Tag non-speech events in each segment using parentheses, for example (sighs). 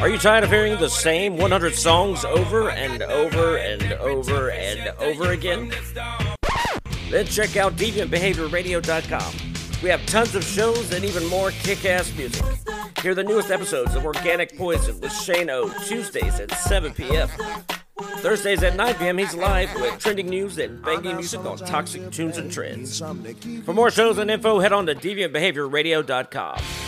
Are you tired of hearing the same 100 songs over and over and over and over again? Then check out DeviantBehaviorRadio.com. We have tons of shows and even more kick ass music. Hear the newest episodes of Organic Poison with Shane O, Tuesdays at 7 p.m. Thursdays at 9 p.m., he's live with trending news and banging music on Toxic Tunes and Trends. For more shows and info, head on to DeviantBehaviorRadio.com.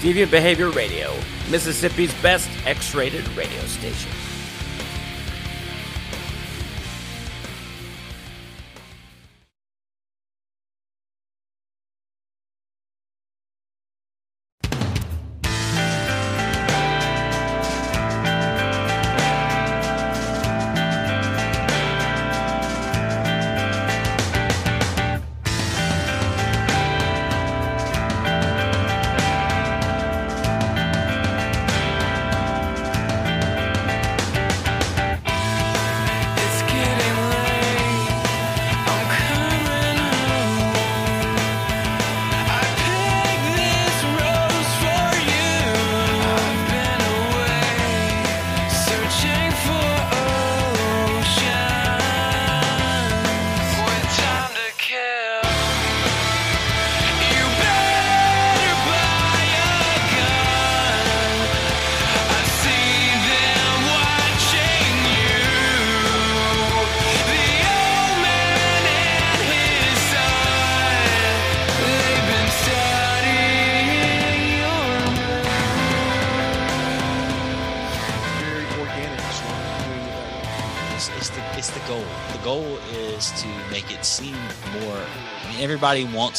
Deviant Behavior Radio, Mississippi's best X rated radio station.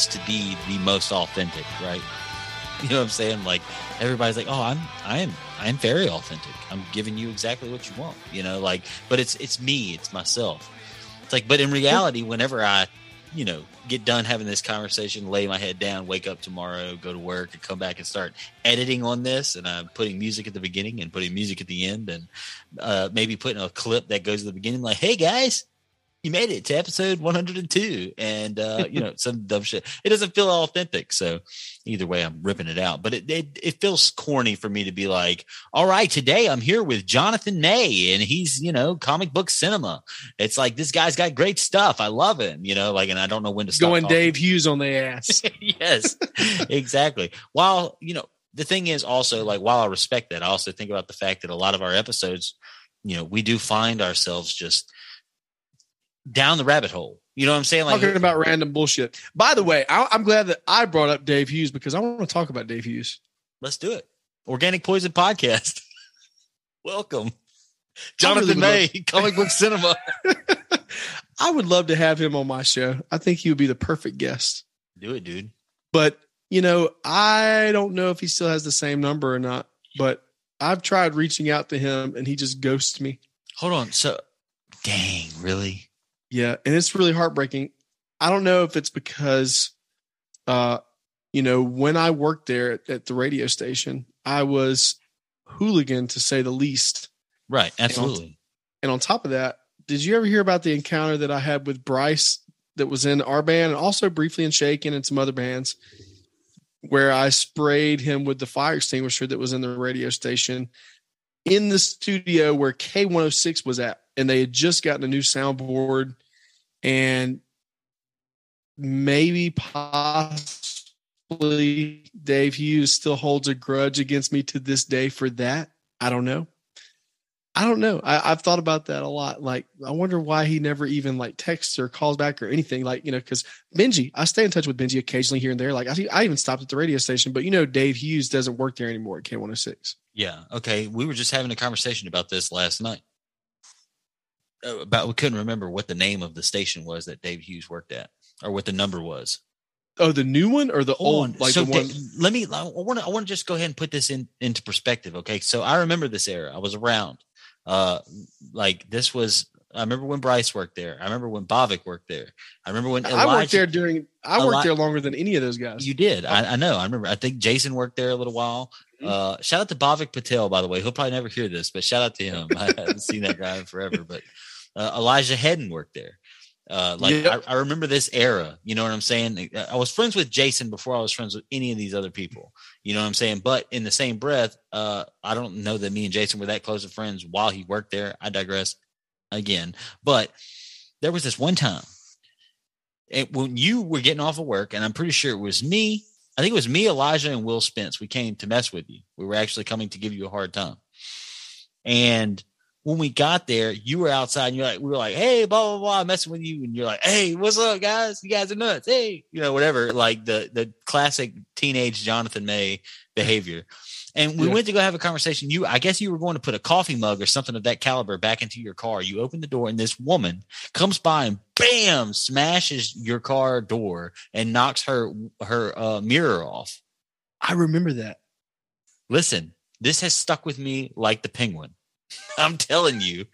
To be the most authentic, right? (laughs) You know what I'm saying? Like everybody's like, "Oh, I'm I am I am very authentic. I'm giving you exactly what you want." You know, like, but it's it's me, it's myself. It's like, but in reality, whenever I, you know, get done having this conversation, lay my head down, wake up tomorrow, go to work, and come back and start editing on this, and I'm putting music at the beginning and putting music at the end, and uh, maybe putting a clip that goes at the beginning, like, "Hey guys, you made it to episode 102," and uh, you know, some dumb shit. It doesn't feel authentic, so either way, I'm ripping it out. But it, it it feels corny for me to be like, "All right, today I'm here with Jonathan May, and he's you know comic book cinema." It's like this guy's got great stuff. I love him, you know, like, and I don't know when to stop Going talking. Dave Hughes on the ass. (laughs) yes, exactly. While you know, the thing is also like, while I respect that, I also think about the fact that a lot of our episodes, you know, we do find ourselves just down the rabbit hole. You know what I'm saying? Like, talking about random bullshit. By the way, I, I'm glad that I brought up Dave Hughes because I want to talk about Dave Hughes. let's do it. Organic Poison Podcast. (laughs) Welcome, Jonathan May, Comic Book Cinema. (laughs) (laughs) I would love to have him on my show. I think he would be the perfect guest. Do it, dude. But you know, I don't know if he still has the same number or not. But I've tried reaching out to him, and he just ghosts me. Hold on. So, dang, really? Yeah, and it's really heartbreaking. I don't know if it's because, uh, you know, when I worked there at, at the radio station, I was hooligan to say the least. Right. Absolutely. And on top of that, did you ever hear about the encounter that I had with Bryce that was in our band and also briefly in Shaken and some other bands where I sprayed him with the fire extinguisher that was in the radio station in the studio where K106 was at. And they had just gotten a new soundboard and maybe possibly Dave Hughes still holds a grudge against me to this day for that. I don't know. I don't know. I, I've thought about that a lot. Like, I wonder why he never even like texts or calls back or anything. Like, you know, because Benji, I stay in touch with Benji occasionally here and there. Like, I, I even stopped at the radio station, but you know, Dave Hughes doesn't work there anymore at K106. Yeah. Okay. We were just having a conversation about this last night. Uh, About we couldn't remember what the name of the station was that Dave Hughes worked at, or what the number was. Oh, the new one or the Hold old? Like so the one. Da- let me. I want to. I want to just go ahead and put this in into perspective. Okay. So I remember this era. I was around. Uh, like this was. I remember when Bryce worked there. I remember when Bhavik worked there. I remember when I worked there during. I worked Eli- there longer than any of those guys. You did. I, I know. I remember. I think Jason worked there a little while. Mhm. Uh, shout out to Bhavik Patel, by the way. He'll probably never hear this, but shout out to him. (laughs) I haven't seen that guy in forever. But uh, Elijah Hedden worked there. Uh, like Yep. I, I remember this era. You know what I'm saying? I was friends with Jason before I was friends with any of these other people. You know what I'm saying? But in the same breath, uh, I don't know that me and Jason were that close of friends while he worked there. I digress again. But there was this one time and when you were getting off of work, and I'm pretty sure it was me. I think it was me, Elijah, and Will Spence. We came to mess with you. We were actually coming to give you a hard time. And when we got there, you were outside and you're like, we were like, hey, blah, blah, blah, messing with you. And you're like, hey, what's up, guys? You guys are nuts. Hey, you know, whatever. Like the the classic teenage Jonathan May behavior. And we Yeah. went to go have a conversation. You, I guess you were going to put a coffee mug or something of that caliber back into your car. You open the door, and this woman comes by and bam, smashes your car door and knocks her her uh, mirror off. I remember that. Listen, this has stuck with me like the penguin. (laughs) I'm telling you.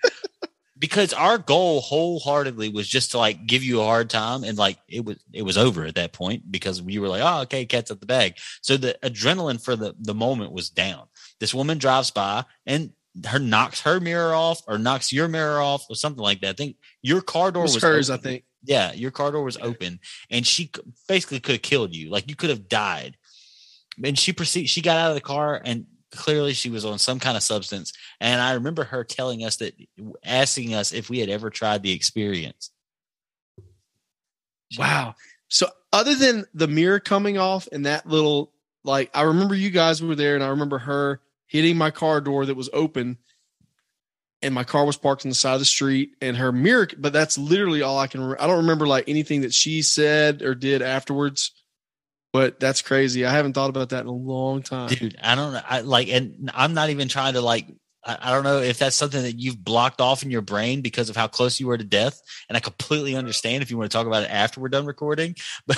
because our goal wholeheartedly was just to like give you a hard time and like it was it was over at that point because we were like oh okay cat's at the bag so the adrenaline for the the moment was down this woman drives by and her knocks her mirror off or knocks your mirror off or something like that i think your car door was, was, hers, I think. Yeah, your car door was open, and she basically could have killed you. Like you could have died. And she proceed. She got out of the car, and clearly she was on some kind of substance. And I remember her telling us that, asking us if we had ever tried the experience. Wow. So other than the mirror coming off and that little like I remember you guys were there and I remember her hitting my car door that was open and my car was parked on the side of the street and her mirror but that's literally all I can I don't remember like anything that she said or did afterwards. But that's crazy. I haven't thought about that in a long time. dude i don't know i like and i'm not even trying to like I, don't know if that's something that you've blocked off in your brain because of how close you were to death. And i completely understand if you want to talk about it after we're done recording (laughs) but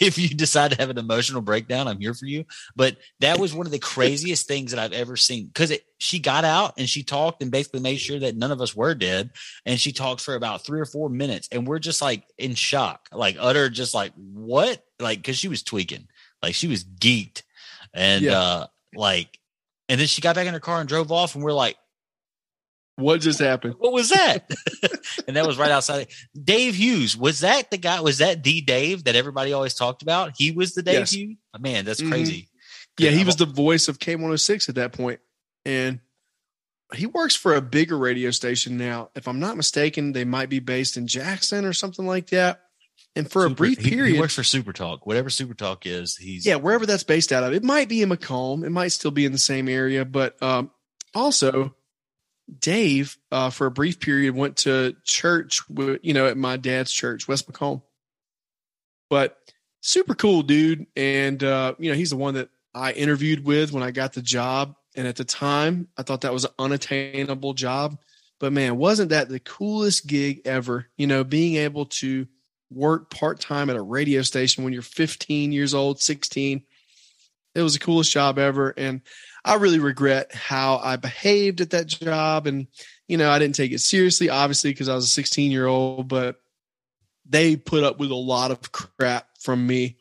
if you decide to have an emotional breakdown i'm here for you. But that was one of the craziest things that i've ever seen. Because she got out and she talked and basically made sure that none of us were dead. And she talked for about three or four minutes and we're just like in shock like utter just like what? Like because she was tweaking. Like she was geeked. And Yeah. uh like and then she got back in her car and drove off and we're like What just happened? what was that (laughs) and that was right outside dave hughes was that the guy was that the dave that everybody always talked about he was the dave Yes. hughes Oh, man that's Mhm. crazy Yeah, he was the voice of K106 at that. And he works for a bigger radio station now. If I'm not mistaken, they might be based in Jackson or something like that. And for a brief period, he works for super talk whatever super talk is he's yeah, wherever that's based out of, it might be in McComb. It might still be in the same area. But um, also, Dave, uh, for a brief period, went to church, with, you know, at my dad's church, West McComb. But super cool dude. And, uh, you know, he's the one that I interviewed with when I got the job. And at the time, I thought that was an unattainable job. But man, wasn't that the coolest gig ever? You know, being able to work part time at a radio station when you're 15 years old, 16. It was the coolest job ever. And I really regret how I behaved at that job. And, you know, I didn't take it seriously, obviously, because I was a 16 year old, but they put up with a lot of crap from me.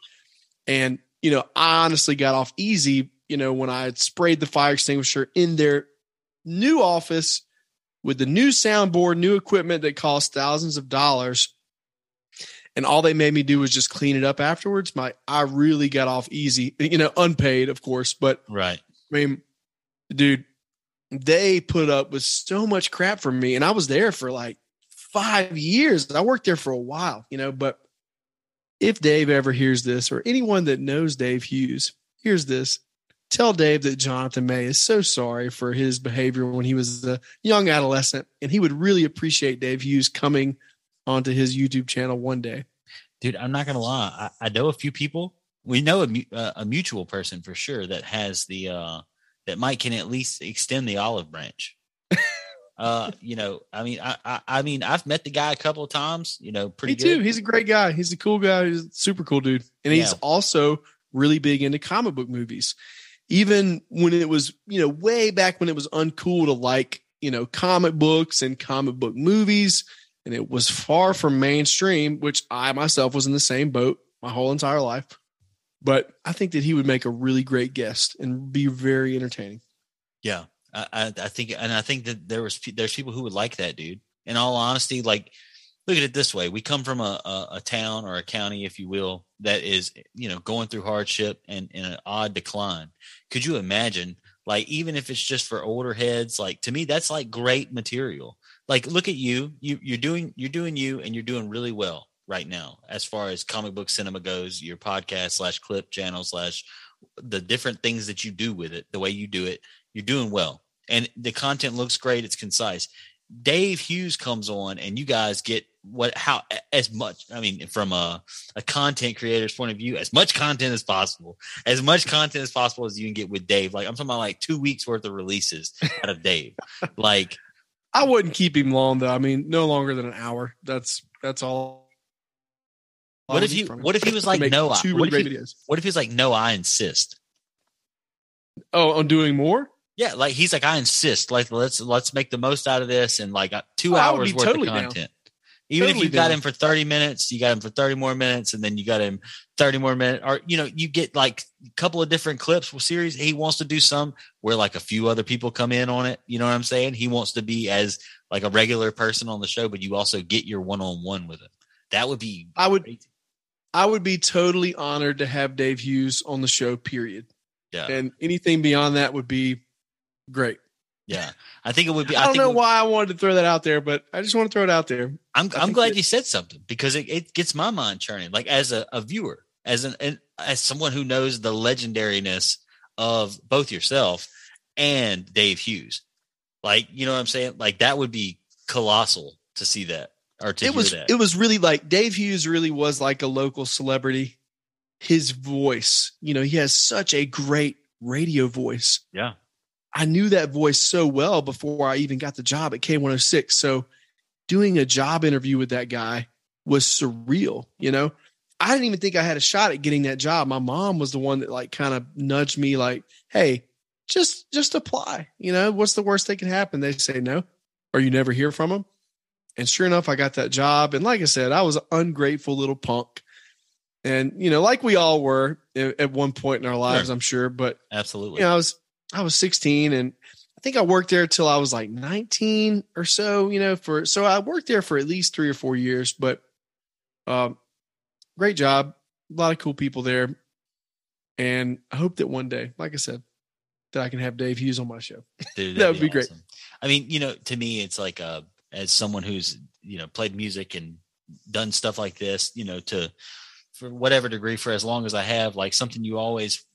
And, you know, I honestly got off easy, you know, when I had sprayed the fire extinguisher in their new office with the new soundboard, new equipment that cost thousands of dollars. And all they made me do was just clean it up afterwards. My I really got off easy, you know, unpaid, of course. But right I mean, dude, they put up with so much crap from me. And I was there for like five years. I worked there for a while, you know. But if Dave ever hears this, or anyone that knows Dave Hughes hears this, tell Dave that Jonathan May is so sorry for his behavior when he was a young adolescent. And he would really appreciate Dave Hughes coming onto his YouTube channel one day. dude i'm not gonna lie i, I know a few people we know a, uh, a mutual person for sure that has the uh that Mike can at least extend the olive branch (laughs) uh you know i mean I, I i mean i've met the guy a couple of times you know pretty Me good too. He's a great guy. He's a cool guy. He's a super cool dude. And he's also really big into comic book movies. Even when it was, you know, way back when it was uncool to like, you know, comic books and comic book movies. And it was far from mainstream, which I myself was in the same boat my whole entire life. But I think that he would make a really great guest and be very entertaining. Yeah, I, I, think, and I think that there was there's people who would like that dude. In all honesty, like look at it this way: we come from a, a, a town or a county, if you will, that is you know going through hardship and in an odd decline. Could you imagine? Like even if it's just for older heads, like to me, that's like great material. Like look at you, you you're doing you're doing you, and you're doing really well right now as far as comic book cinema goes. Your podcast slash clip channel slash the different things that you do with it, the way you do it, you're doing well, and the content looks great. It's concise. Dave Hughes comes on, and you guys get what how as much. I mean, from a, a content creator's point of view, as much content as possible, as much content as possible as you can get with Dave. Like I'm talking about, like two weeks worth of releases out of Dave. (laughs) like I wouldn't keep him long though. I mean, no longer than an hour. That's that's all. what if you what if he was (laughs) like no I, two what really if great he, videos? what if he was like no I insist Oh, on doing more? yeah like he's like I insist like let's let's make the most out of this and like uh, two Oh, hours worth totally of down. Even Totally if you got him for 30 minutes you got him for 30 more minutes and then you got him 30 more minutes or you know you get like a couple of different clips with series he wants to do some where like a few other people come in on it you know what i'm saying he wants to be as like a regular person on the show but you also get your one-on-one with him that would be I would great. I would be totally honored to have Dave Hughes on the show, period. yeah And anything beyond that would be great. Yeah i think it would be I don't think know would- why I wanted to throw that out there, but I just want to throw it out there. I'm I I'm glad that- you said something because it, it gets my mind churning. Like as a, a viewer, as an, an as someone who knows the legendariness of both yourself and Dave Hughes. Like, you know what I'm saying? Like that would be colossal to see that or to it hear was that. it was really like Dave Hughes really was like a local celebrity. His voice, you know, he has such a great radio voice. yeah. I knew that voice so well before I even got the job at K106. So doing a job interview with that guy was surreal, you know. I didn't even think I had a shot at getting that job. My mom was the one that like kind of nudged me like, "Hey, just just apply. You know, what's the worst that can happen?" They say no or you never hear from them. And sure enough, I got that job and like I said, I was an ungrateful little punk. And you know, like we all were at, one point in our lives. I'm sure, but Absolutely. you know, I was I was 16 and I think I worked there till I was like 19 or so, you know, for so I worked there for at least 3 or 4 years, but um great job, a lot of cool people there. And I hope that one day, like I said, that I can have Dave Hughes on my show. Dude, (laughs) That would be great. awesome. I mean, you know, to me, it's like uh, as someone who's you know played music and done stuff like this, you know, to for whatever degree for as long as I have, like something you always,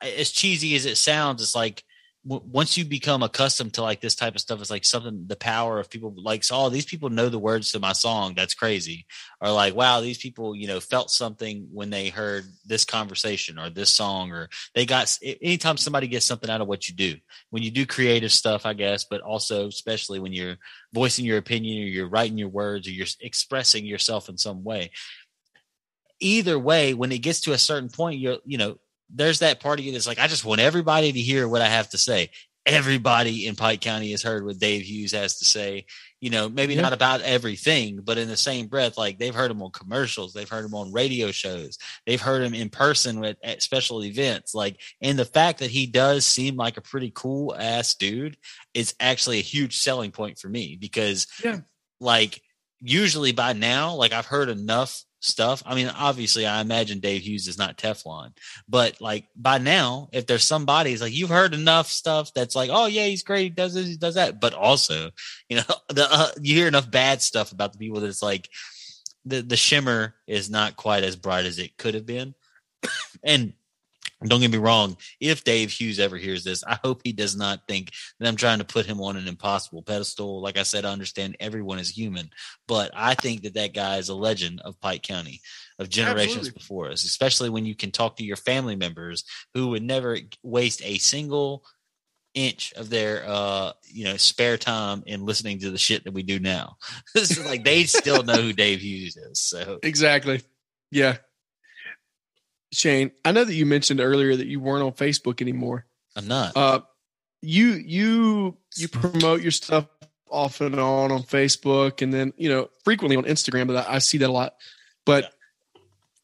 As cheesy as it sounds, it's like w- once you become accustomed to like this type of stuff, it's like something the power of people like, oh, these people know the words to my song. That's crazy. Or like, wow, these people, you know, felt something when they heard this conversation or this song, or they got anytime somebody gets something out of what you do when you do creative stuff, I guess, but also especially when you're voicing your opinion or you're writing your words or you're expressing yourself in some way. Either way, when it gets to a certain point, you're, you know, there's that part of you that's like, I just want everybody to hear what I have to say. Everybody in Pike County has heard what Dave Hughes has to say. You know, maybe Yeah. not about everything, but in the same breath, like they've heard him on commercials, they've heard him on radio shows, they've heard him in person with, at special events. Like, and the fact that he does seem like a pretty cool ass dude is actually a huge selling point for me because, Yeah. like, usually by now, like I've heard enough stuff. I mean, obviously, I imagine Dave Hughes is not Teflon, but like by now, if there's somebody, it's like you've heard enough stuff that's like, oh yeah, he's great, he does this, he does that. But also, you know, (laughs) the uh, you hear enough bad stuff about the people that it's like the the shimmer is not quite as bright as it could have been, (coughs) and. Don't get me wrong. If Dave Hughes ever hears this, I hope he does not think that I'm trying to put him on an impossible pedestal. Like I said, I understand everyone is human, but I think that that guy is a legend of Pike County, of generations Absolutely. before us. Especially when you can talk to your family members who would never waste a single inch of their uh you know spare time in listening to the shit that we do now. (laughs) Like they still know who Dave Hughes is. So Exactly. Yeah. Shane, I know that you mentioned earlier that you weren't on Facebook anymore. I'm not. Uh, you you you promote your stuff off and on on Facebook, and then you know frequently on Instagram. But I, I see that a lot. But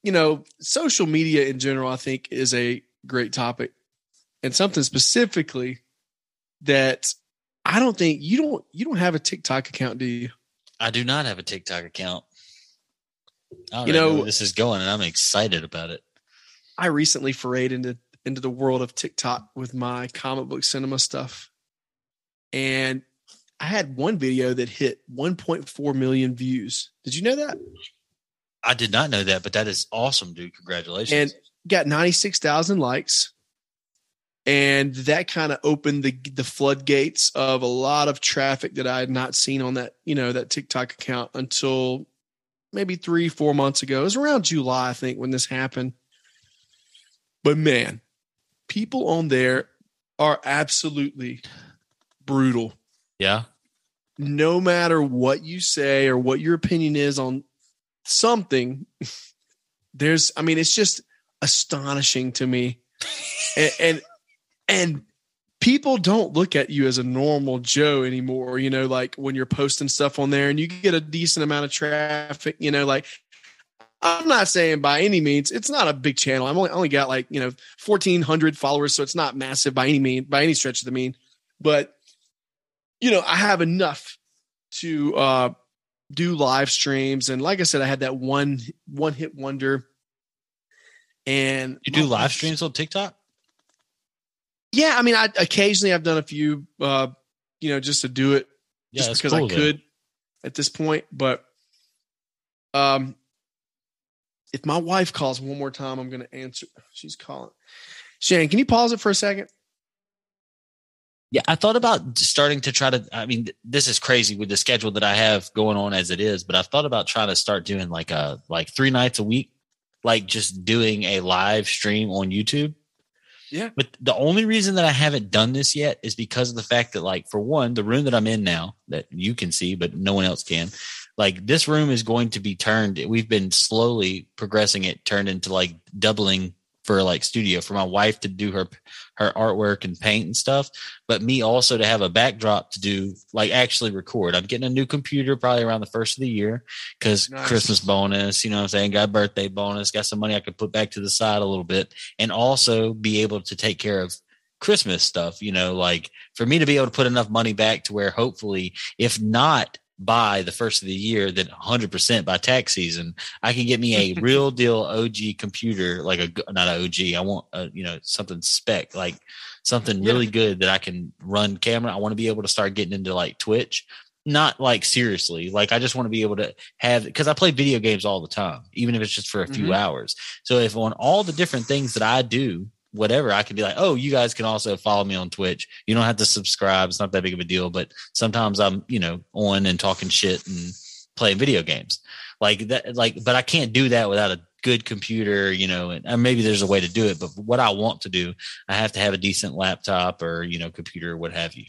you know, social media in general, I think, is a great topic, and something specifically that I don't think you don't you don't have a TikTok account, do you? I do not have a TikTok account. I don't You know know- where this is going, and I'm excited about it. I recently forayed into into the world of TikTok with my comic book cinema stuff. And I had one video that hit 1.4 million views. Did you know that? I did not know that, but that is awesome, dude. Congratulations. And got 96,000 likes. And that kind of opened the the floodgates of a lot of traffic that I had not seen on that, you know, that TikTok account until maybe three, four months ago. It was around July, I think, when this happened. But man, people on there are absolutely brutal. yeah. No matter what you say or what your opinion is on something, (laughs) there's, I mean, it's just astonishing to me. (laughs) and, and, and people don't look at you as a normal Joe anymore. You know, like when you're posting stuff on there and you get a decent amount of traffic, you know, like I'm not saying by any means it's not a big channel. I'm only only got like you know 1,400 followers, so it's not massive by any mean by any stretch of the mean. But you know, I have enough to uh, do live streams, and like I said, I had that one one hit wonder. And You do live streams on TikTok? Yeah, I mean, I occasionally I've done a few, uh, you know, just to do it, Yeah, just because cool, I though. could at this point. But um, if my wife calls one more time, I'm going to answer. (sighs) She's calling. Shane, can you pause it for a second? Yeah, I thought about starting to try to. I mean, this is crazy with the schedule that I have going on as it is, but I've thought about trying to start doing like a like three nights a week, like just doing a live stream on YouTube. Yeah. But the only reason that I haven't done this yet is because of the fact that, like, for one, the room that I'm in now that you can see, but no one else can, like, this room is going to be turned. We've been slowly progressing it, turned into like doubling for like studio for my wife to do her her artwork and paint and stuff, but me also to have a backdrop to do like actually record. I'm getting a new computer probably around the first of the year because Nice. Christmas bonus, you know what I'm saying? Got birthday bonus, got some money I could put back to the side a little bit and also be able to take care of Christmas stuff, you know, like for me to be able to put enough money back to where hopefully, if not by the first of the year, then 100% by tax season, I can get me a (laughs) real deal OG computer, like a not an OG. I want a, you know something spec, like something really good that I can run camera. I want to be able to start getting into like Twitch, not like seriously. Like I just want to be able to have because I play video games all the time, even if it's just for a few Mhm. hours. So if on all the different things that I do, whatever, I can be like, oh, you guys can also follow me on Twitch. You don't have to subscribe. It's not that big of a deal. But sometimes I'm, you know, on and talking shit and playing video games. Like that, like, but I can't do that without a good computer, you know, and, and maybe there's a way to do it. But what I want to do, I have to have a decent laptop or, you know, computer or what have you.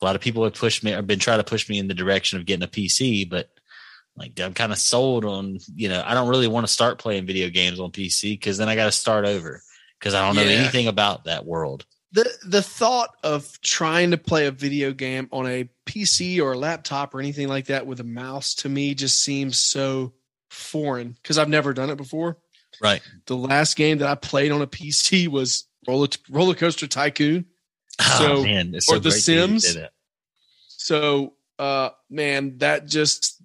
A lot of people have pushed me, have been trying to push me in the direction of getting a PC, but like I'm kind of sold on, you know, I don't really want to start playing video games on PC because then I got to start over because I don't know Yeah. anything about that world. the the thought of trying to play a video game on a PC or a laptop or anything like that with a mouse to me just seems so foreign because I've never done it before. Right. The last game that I played on a PC was Roller, Roller Coaster Tycoon. oh, So- man, it's or so The great that you Sims. did it. So, uh, man, that just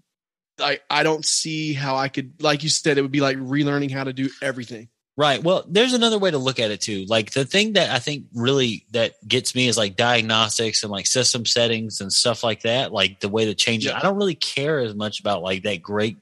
I I don't see how I could, like you said, it would be like relearning how to do everything. Right. Well, there's another way to look at it too. Like the thing that I think really that gets me is like diagnostics and like system settings and stuff like that. Like the way to change it. I don't really care as much about like that great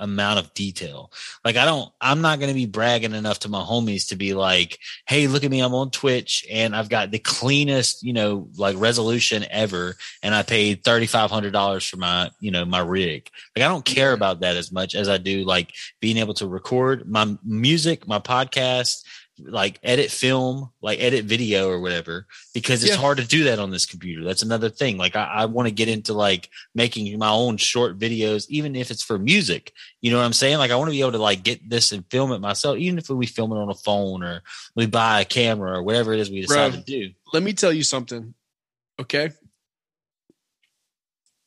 amount of detail. Like I don't I'm not going to be bragging enough to my homies to be like, "Hey, look at me, I'm on Twitch and I've got the cleanest, you know, like resolution ever and I paid $3500 for my, you know, my rig." Like I don't care about that as much as I do like being able to record my music, my podcast, like edit film, like edit video or whatever, because it's Yeah. hard to do that on this computer. That's another thing. Like I, I want to get into like making my own short videos, even if it's for music. You know what I'm saying? Like I want to be able to like get this and film it myself, even if we film it on a phone or we buy a camera or whatever it is we decide Bro. to do. Let me tell you something. Okay.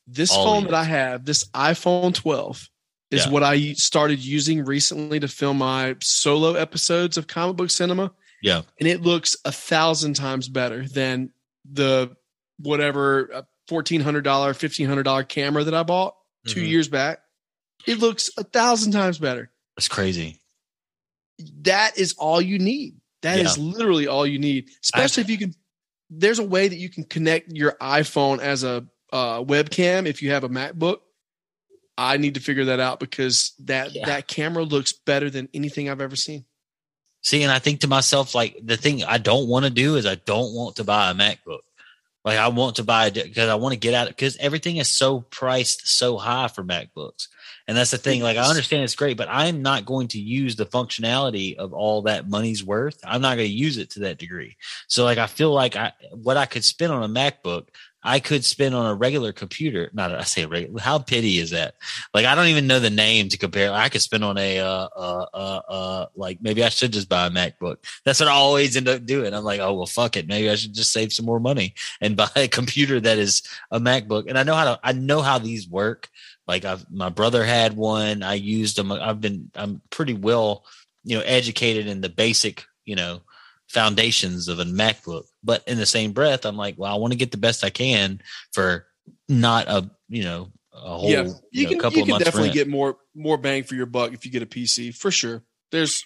This All phone ears. that I have, this iPhone 12, is Yeah. what I started using recently to film my solo episodes of comic book cinema. Yeah. And it looks a thousand times better than the whatever uh, $1,400, $1,500 camera that I bought. 2 Mhm. years back, it looks a thousand times better. That's crazy. That is all you need. That is Yeah. literally all you need. Especially if you can. There's a way that you can connect your iPhone as a uh, webcam if you have a MacBook. I need to figure that out because that Yeah. that camera looks better than anything I've ever seen. See, and I think to myself, like the thing I don't want to do is I don't want to buy a MacBook. Like I want to buy it because I want to get out because everything is so priced so high for MacBooks. And that's the thing. Like I understand it's great, but I'm not going to use the functionality of all that money's worth. I'm not going to use it to that degree. So like I feel like I what I could spend on a MacBook, I could spend on a regular computer. Not I say regular. How pity is that? Like I don't even know the name to compare. I could spend on a uh uh uh, uh like maybe I should just buy a MacBook. That's what I always end up doing. I'm like, oh well, fuck it. Maybe I should just save some more money and (laughs) buy a computer that is a MacBook. And I know how to. I know how these work. Like I've my brother had one. I used them. I've been. I'm pretty well, you know, educated in the basic, you know, foundations of a MacBook. But in the same breath, I'm like, well, I want to get the best I can for not a, you know, a whole yeah, you know, can couple you can definitely rent. get more more bang for your buck if you get a PC for sure. There's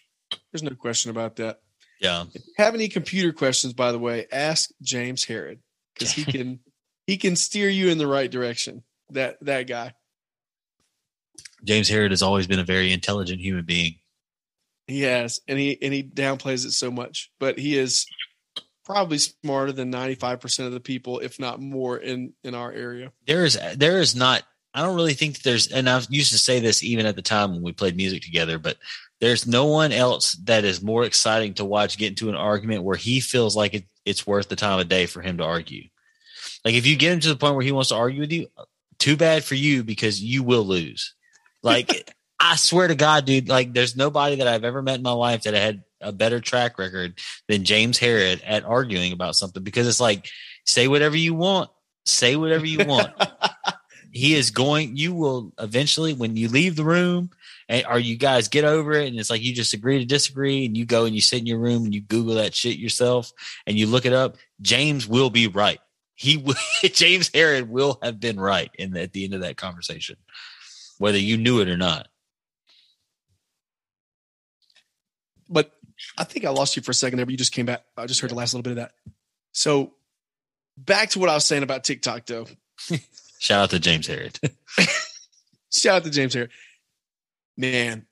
there's no question about that. yeah. If you have any computer questions, by the way, ask James Harrod because he (laughs) can he can steer you in the right direction. That that guy. James Harrod has always been a very intelligent human being. He has, and he and he downplays it so much, but he is probably smarter than ninety five percent of the people, if not more, in in our area. there is there is not i don't really think that there's and i used to say this even at the time when we played music together but there's no one else that is more exciting to watch get into an argument where he feels like it, it's worth the time of day for him to argue like if you get him to the point where he wants to argue with you too bad for you because you will lose like (laughs) i swear to god dude like there's nobody that i've ever met in my life that had a better track record than james harrod at arguing about something because it's like say whatever you want say whatever you want. (laughs) He is going you will eventually when you leave the room and or you guys get over it and it's like you just agree to disagree and you go and you sit in your room and you google that shit yourself and you look it up james will be right. He (laughs) will james harrod will have been right in the, at the end of that conversation whether you knew it or not But I think I lost you for a second there, but you just came back. I just heard the last little bit of that. So back to what I was saying about TikTok, though. (laughs) shout out to james harrod (laughs) Shout out to James here. Man,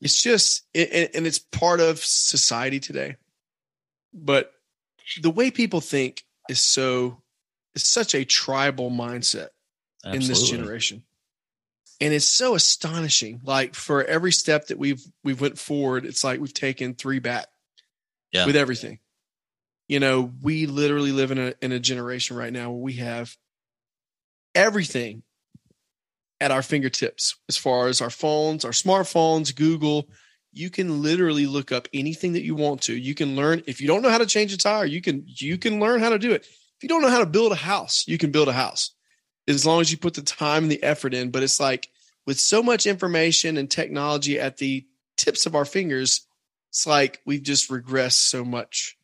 it's just, it, and it's part of society today. But the way people think is so, it's such a tribal mindset in this generation. And it's so astonishing. Like for every step that we've we've went forward, it's like we've taken three back. Yeah. With everything. You know, we literally live in a in a generation right now where we have everything at our fingertips as far as our phones, our smartphones, Google. You can literally look up anything that you want to. You can learn if you don't know how to change a tire, you can you can learn how to do it. If you don't know how to build a house, you can build a house as long as you put the time and the effort in. But it's like with so much information and technology at the tips of our fingers, it's like we've just regressed so much.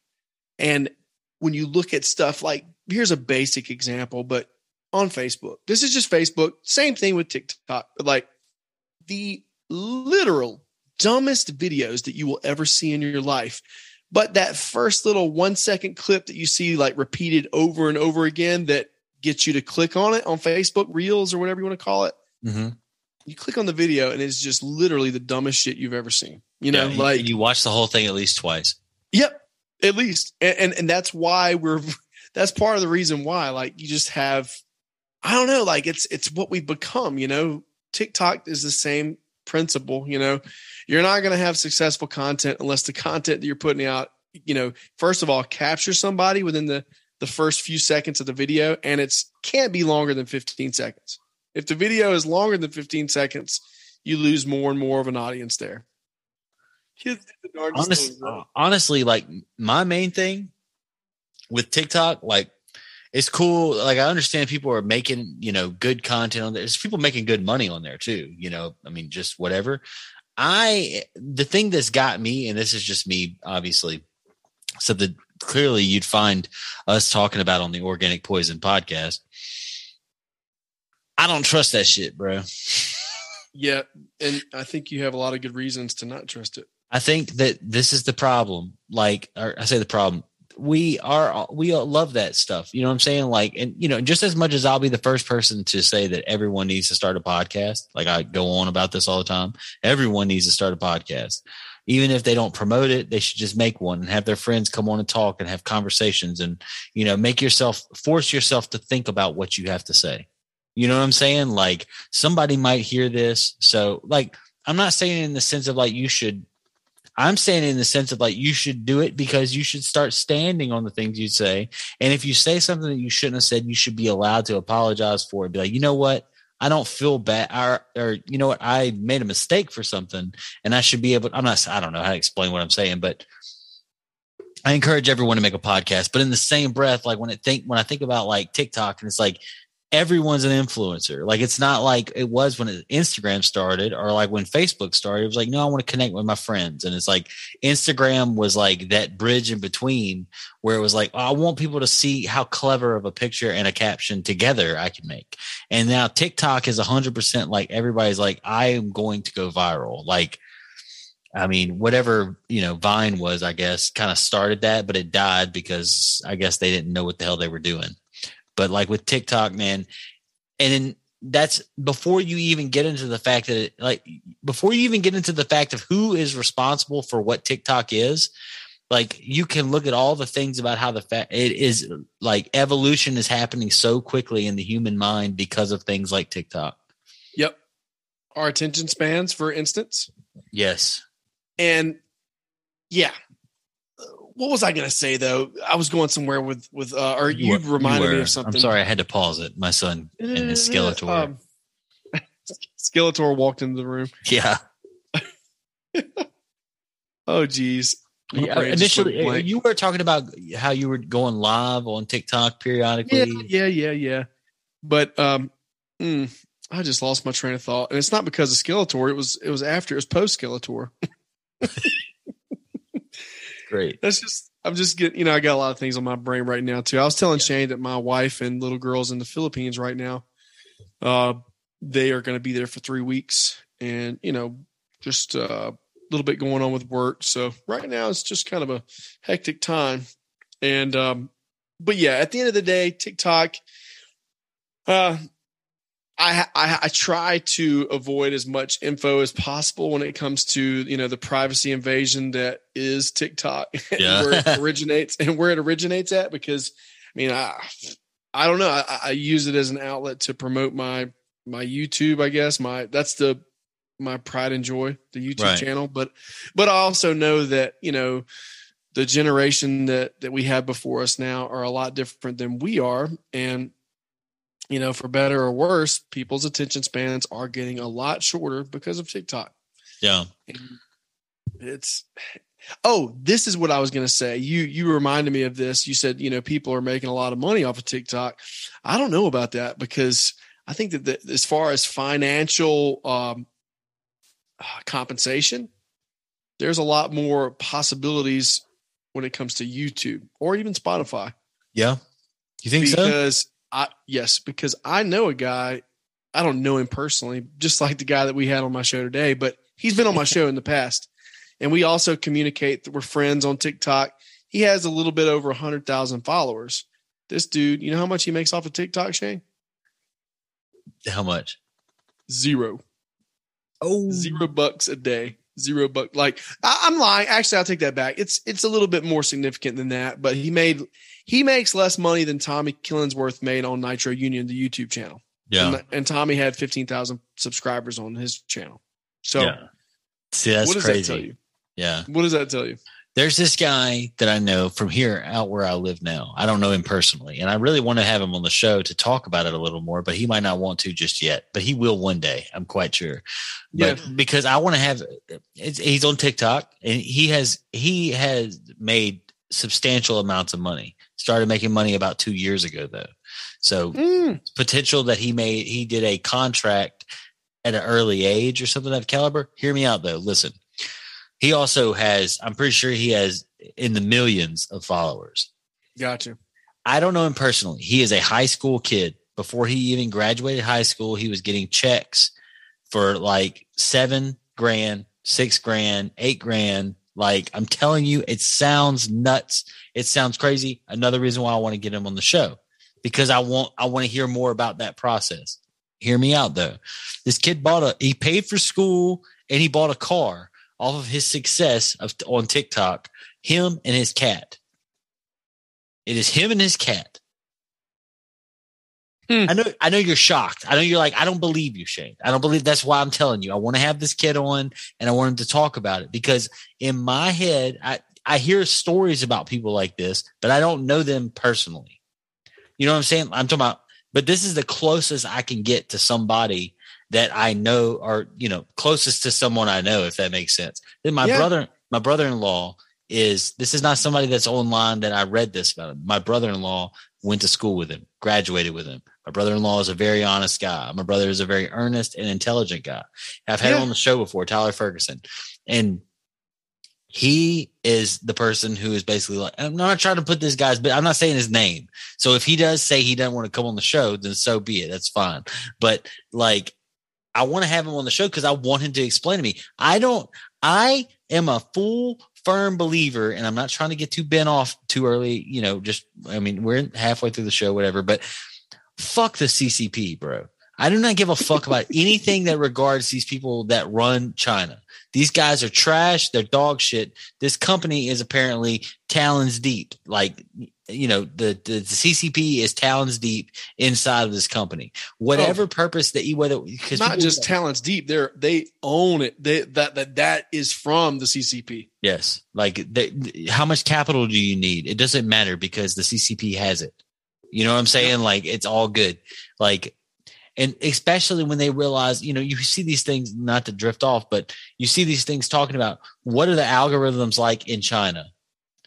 And when you look at stuff like, here's a basic example, but on Facebook, this is just Facebook, same thing with TikTok, but like the literal dumbest videos that you will ever see in your life. But that first little one second clip that you see like repeated over and over again that gets you to click on it on Facebook Reels or whatever you want to call it. Mhm. You click on the video and it's just literally the dumbest shit you've ever seen. You know, Yeah, like you watch the whole thing at least twice Yep, at least, and, and and that's why we're. (laughs) That's part of the reason why, like, you just have, I don't know, like it's it's what we've become. You know, TikTok is the same principle. You know, you're not going to have successful content unless the content that you're putting out, you know, first of all, capture somebody within the the first few seconds of the video, and it's can't be longer than 15 seconds. If the video is longer than 15 seconds, you lose more and more of an audience there. The darndest Honest, honestly, like my main thing with TikTok, like it's cool. Like I understand people are making, you know, good content on there. There's people making good money on there too. You know, I mean, just whatever. I the thing that's got me, and this is just me, obviously, something clearly you'd find us talking about on the Organic Poison podcast. I don't trust that shit, bro. (laughs) Yeah, and I think you have a lot of good reasons to not trust it. I think that this is the problem. Like, I say the problem. We are we all love that stuff. You know what I'm saying? Like, and you know, just as much as I'll be the first person to say that everyone needs to start a podcast, like I go on about this all the time. Everyone needs to start a podcast. Even if they don't promote it, they should just make one and have their friends come on and talk and have conversations and you know, make yourself force yourself to think about what you have to say. You know what I'm saying? Like somebody might hear this. So like I'm not saying in the sense of like you should I'm saying in the sense of like you should do it because you should start standing on the things you say. And if you say something that you shouldn't have said, you should be allowed to apologize for it. Be like, you know what? I don't feel bad or, or you know what? I made a mistake for something and I should be able I'm not I don't know how to explain what I'm saying, but I encourage everyone to make a podcast. But in the same breath, like when it think when I think about like TikTok and it's like everyone's an influencer. Like it's not like it was when Instagram started or like when Facebook started. It was like, no, I want to connect with my friends. And it's like Instagram was like that bridge in between where it was like, oh, I want people to see how clever of a picture and a caption together I can make. And now TikTok is 100% like everybody's like, I am going to go viral. Like, I mean, whatever, you know, Vine was, I guess, kind of started that, but it died because I guess they didn't know what the hell they were doing. But like with TikTok, man, and then that's before you even get into the fact that it, like before you even get into the fact of who is responsible for what TikTok is, like you can look at all the things about how the fact it is like evolution is happening so quickly in the human mind because of things like TikTok. Yep. Our attention spans, for instance. Yes. And yeah. What was I going to say though? I was going somewhere with with uh, or you, were- reminded me were- of something. I'm sorry, I had to pause it. My son and his Skeletor. Um, (laughs) Skeletor walked into the room. yeah. (laughs) Oh geez. Yeah, brain just went initially, you were talking about how you were going live on TikTok periodically. Yeah, yeah, yeah, yeah. But um, mm, I just lost my train of thought, and it's not because of Skeletor. It was it was after it was post Skeletor. (laughs) Great. That's just I'm just getting you know I got a lot of things on my brain right now too. I was telling Shane that my wife and little girls in the Philippines right now, uh, they are going to be there for three weeks, and you know just uh, a little bit going on with work. So right now it's just kind of a hectic time, and um, but yeah, at the end of the day, TikTok. Uh, I, I I try to avoid as much info as possible when it comes to you know the privacy invasion that is TikTok (laughs) Yeah. where it (laughs) originates and where it originates at because I mean I I don't know I, I use it as an outlet to promote my my YouTube I guess my that's the my pride and joy the YouTube Right. channel but but I also know that you know the generation that that we have before us now are a lot different than we are and you know for better or worse people's attention spans are getting a lot shorter because of TikTok Yeah. it's oh this is what i was going to say you you reminded me of this you said you know people are making a lot of money off of tiktok i don't know about that because i think that the, as far as financial um uh, compensation there's a lot more possibilities when it comes to youtube or even spotify Yeah. You think so? I yes, because I know a guy. I don't know him personally, just like the guy that we had on my show today, but he's been on my show in the past, and we also communicate that we're friends on TikTok. He has a little bit over a hundred thousand followers. This dude, you know how much he makes off of TikTok, Shane? How much? Zero. Oh, Zero bucks a day. Zero buck. Like I, I'm lying. Actually, I'll take that back. It's it's a little bit more significant than that. But he made he makes less money than Tommy Killingsworth made on Nitro Union, the YouTube channel. Yeah. And, and Tommy had fifteen thousand subscribers on his channel. So yeah. See, that's what does crazy. that tell you? Yeah. What does that tell you? There's this guy that I know from here out where I live now. I don't know him personally, and I really want to have him on the show to talk about it a little more, but he might not want to just yet. But he will one day. I'm quite sure. But because I want to have, it's, he's on TikTok and he has he has made substantial amounts of money. Started making money about two years ago though, so Mm, potential that he made he did a contract at an early age or something of that caliber. Hear me out though. Listen, he also has. I'm pretty sure he has in the millions of followers. gotcha. I don't know him personally. He is a high school kid. before he even graduated high school, he was getting checks for like seven grand, six grand, eight grand. Like I'm telling you, it sounds nuts. It sounds crazy. Another reason why I want to get him on the show because I want I want to hear more about that process. Hear me out though. This kid bought a he paid for school and he bought a car off of his success of, on TikTok. Him and his cat. It is him and his cat. Hmm. I know I know you're shocked. I know you're like, I don't believe you, Shane. I don't believe that's why I'm telling you. I want to have this kid on and I want him to talk about it because in my head, I, I hear stories about people like this, but I don't know them personally. You know what I'm saying? I'm talking about, but this is the closest I can get to somebody that I know or, you know, closest to someone I know, if that makes sense. Then my Yeah. brother, my brother-in-law is, this is not somebody that's online that I read this about. My brother-in-law went to school with him, graduated with him. My brother-in-law is a very honest guy. My brother is a very earnest and intelligent guy. I've had him on the show before, Tyler Ferguson. And he is the person who is basically like, I'm not trying to put this guy's, but I'm not saying his name. So if he does say he doesn't want to come on the show, then so be it. That's fine. But like, I want to have him on the show because I want him to explain to me. I don't, I am a full firm believer, and I'm not trying to get too bent off too early. You know, just, I mean, we're halfway through the show, whatever, but fuck the CCP, bro. I do not give a fuck about anything that regards these people that run China. These guys are trash. They're dog shit. This company is apparently talons deep. Like, you know, the, the, the CCP is talons deep inside of this company. Whatever oh. purpose that you, whether, because Not just talents deep. They're they own it. They that that that is from the CCP. Yes. Like, they, how much capital do you need? It doesn't matter because the CCP has it. You know what I'm saying? Like, it's all good. Like, and especially when they realize, you know, you see these things, not to drift off, but you see these things talking about what are the algorithms like in China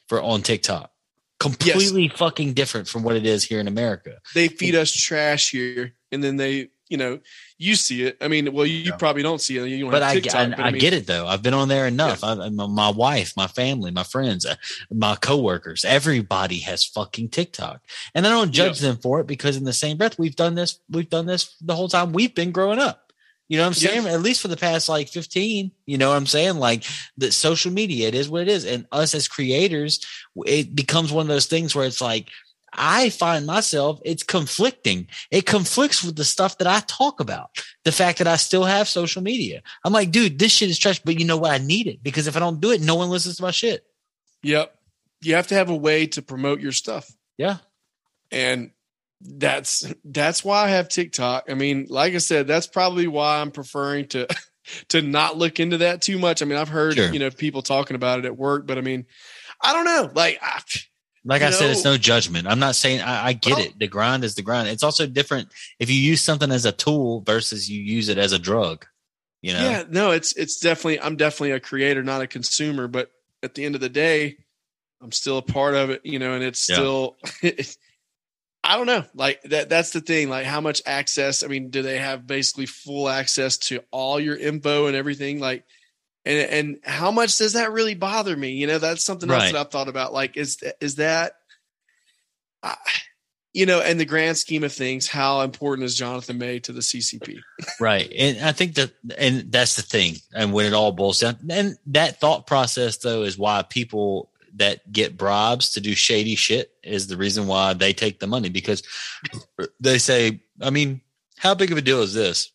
for on TikTok? Completely fucking different from what it is here in America. They feed us trash here, and then they, you know, you see it. I mean, well, you, Yeah. probably don't see it. You don't but have I, TikTok, I, but I, mean, get it though. I've been on there enough. I, I- my, wife, my family, my friends, uh, my coworkers, everybody has fucking TikTok, and I don't judge them for it because in the same breath, we've done this. We've done this the whole time we've been growing up. You know what I'm Yeah. saying? At least for the past like 15. You know what I'm saying? Like the social media, it is what it is, and us as creators, it becomes one of those things where it's like. I find myself, it's conflicting. It conflicts with the stuff that I talk about the fact that I still have social media. I'm like, dude, this shit is trash, but you know what? I need it because if I don't do it, no one listens to my shit. Yep. You have to have a way to promote your stuff. Yeah. and that's that's why I have TikTok. I mean, like I said, that's probably why I'm preferring to (laughs) to not look into that too much. I mean, I've heard Sure. you know people talking about it at work, but I mean, I don't know. Like, I, Like You I said, it's no judgment. I'm not saying I, I get Well- it. The grind is the grind. It's also different if you use something as a tool versus you use it as a drug. You know? yeah, no, it's it's definitely I'm definitely a creator, not a consumer. But at the end of the day, I'm still a part of it, you know, and it's Yeah. still. (laughs) I don't know. Like that that's the thing. Like how much access, I mean, do they have basically full access to all your info and everything? Like and and how much does that really bother me? You know, that's something else that I've thought about. Like, is is that I you know, in the grand scheme of things, how important is Jonathan May to the CCP? Right. And I think that, and that's the thing. And when it all boils down, and that thought process, though, is why people that get bribes to do shady shit is the reason why they take the money because they say, I mean, how big of a deal is this?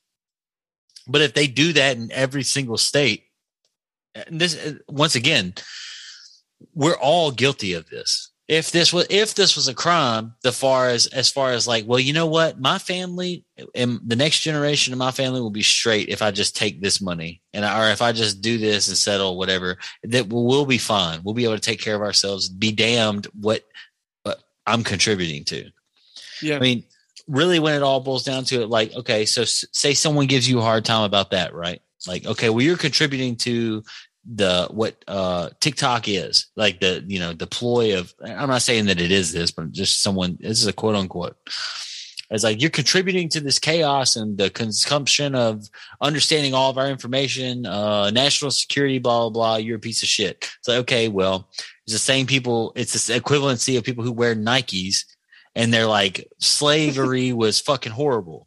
But if they do that in every single state, and this, uh, once again, we're all guilty of this. If this was if this was a crime, the far as as far as like, well, you know what, my family and the next generation of my family will be straight if I just take this money and or if I just do this and settle whatever. That we'll, we'll be fine. We'll be able to take care of ourselves. Be damned what what I'm contributing to. Yeah. I mean, really, when it all boils down to it, like, okay, so s- say someone gives you a hard time about that, right? Like, okay, well, you're contributing to the what uh TikTok is, like the you know the ploy of. I'm not saying that it is this, but just someone. This is a quote unquote. It's like you're contributing to this chaos and the consumption of understanding all of our information, uh, national security, blah blah blah. You're a piece of shit. It's like okay, well, it's the same people. It's the equivalency of people who wear Nikes and they're like slavery was fucking horrible.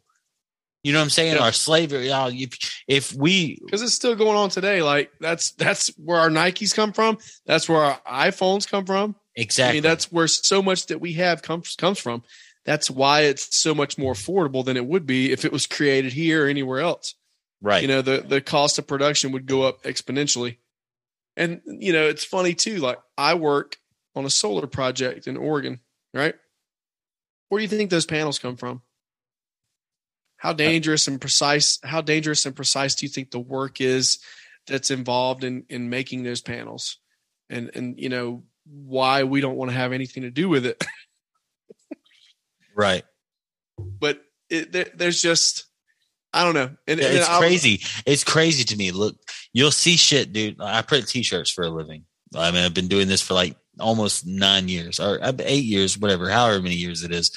You know what I'm saying? Yeah. Our slavery. If, if we because it's still going on today. Like that's that's where our Nikes come from. That's where our iPhones come from. exactly I mean, that's where so much that we have comes comes from. That's why it's so much more affordable than it would be if it was created here or anywhere else. right. You know, the the cost of production would go up exponentially. And you know, it's funny too. Like I work on a solar project in Oregon, right? Where do you think those panels come from? How dangerous and precise? How dangerous and precise do you think the work is that's involved in in making those panels? And and you know why we don't want to have anything to do with it. (laughs) right. but it, there, there's just I don't know. And, Yeah, it's crazy. It's crazy to me. Look, you'll see shit, dude. I print t-shirts for a living. I mean, I've been doing this for like almost nine years or uh, eight years, whatever, however many years it is.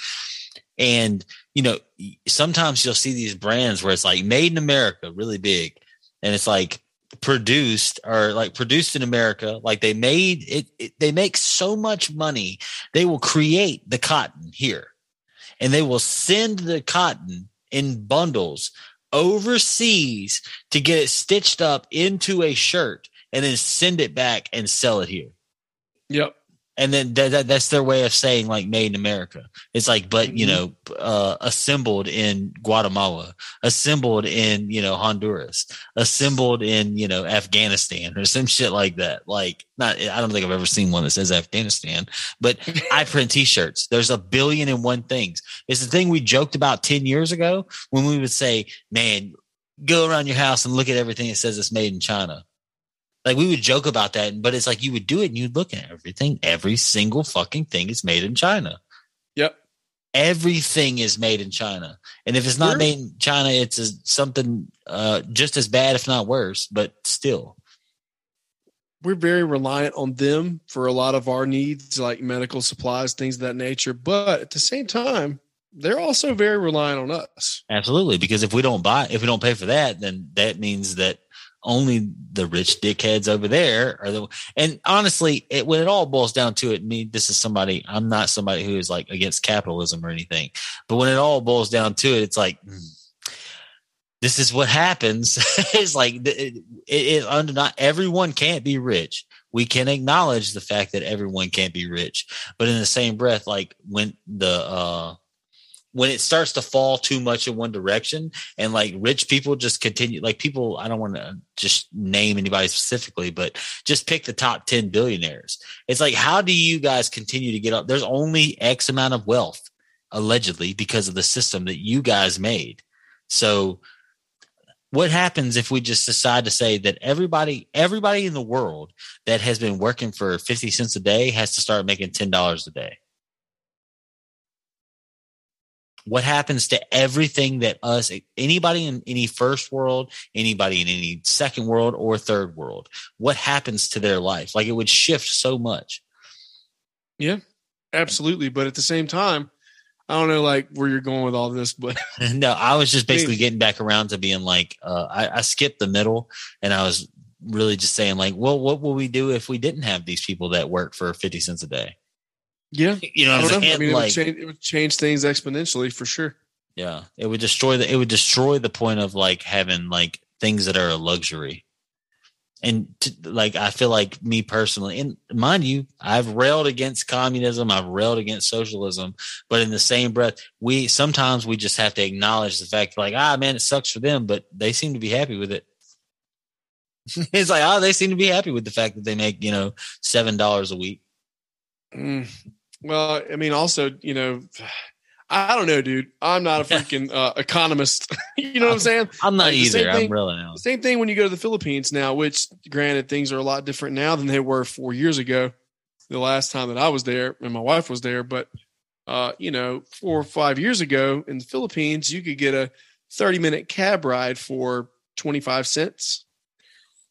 And you know, sometimes you'll see these brands where it's like made in America, really big, and it's like produced or like produced in America. Like they made it, it they make so much money, they will create the cotton here, and they will send the cotton in bundles overseas to get it stitched up into a shirt and then send it back and sell it here. Yep. And then that, that, that's their way of saying like made in America. It's like, but you Mhm. know, uh, assembled in Guatemala, assembled in, you know, Honduras, assembled in, you know, Afghanistan or some shit like that. Like not, I don't think I've ever seen one that says Afghanistan, but (laughs) I print t-shirts. There's a billion and one things. It's the thing we joked about 10 years ago when we would say, man, go around your house and look at everything that says it's made in China. Like we would joke about that, but it's like you would do it and you'd look at everything. Every single fucking thing is made in China. Yep. Everything is made in China. And if it's not Sure. made in China, it's a, something uh, just as bad, if not worse, but still. we're very reliant on them for a lot of our needs, like medical supplies, things of that nature. But at the same time, they're also very reliant on us. Absolutely. Because if we don't buy, if we don't pay for that, then that means that only the rich dickheads over there are the, and honestly, it, when it all boils down to it, me, this is somebody, I'm not somebody who is like against capitalism or anything, but when it all boils down to it, it's like, hmm, this is what happens. (laughs) it's like, it, it, it, under not everyone can't be rich. We can acknowledge the fact that everyone can't be rich, but in the same breath, like when the, uh, when it starts to fall too much in one direction and like rich people just continue like people i don't want to just name anybody specifically but just pick the top 10 billionaires. It's like how do you guys continue to get up? There's only x amount of wealth allegedly because of the system that you guys made. So what happens if we just decide to say that everybody everybody in the world that has been working for 50 cents a day has to start making $10 a day what happens to everything that us anybody in any first world anybody in any second world or third world what happens to their life? Like it would shift so much. Yeah, Absolutely. But at the same time, I don't know like where you're going with all this, but (laughs) no i was just basically getting back around to being like uh, I, I skipped the middle and i was really just saying like well what will we do if we didn't have these people that work for 50 cents a day yeah, you know I i'm. I mean, it, would change, it would change things exponentially for sure. Yeah, it would destroy the it would destroy the point of like having like things that are a luxury. And to, like I feel like me personally, and mind you, I've railed against communism, I've railed against socialism, but in the same breath, we sometimes we just have to acknowledge the fact like, ah man, it sucks for them, but they seem to be happy with it. (laughs) it's like, oh, they seem to be happy with the fact that they make, you know, seven dollars a week. Mm. Well, I mean, also, you know, (sighs) I don't know, dude. I'm not a (laughs) freaking uh, economist. (laughs) you know what I'm saying? I'm not Like either. I'm really out. Same thing when you go to the Philippines now, which granted things are a lot different now than they were four years ago. The last time that I was there and my wife was there, but uh, you know, four or five years ago in the Philippines, you could get a 30 minute cab ride for 25 cents.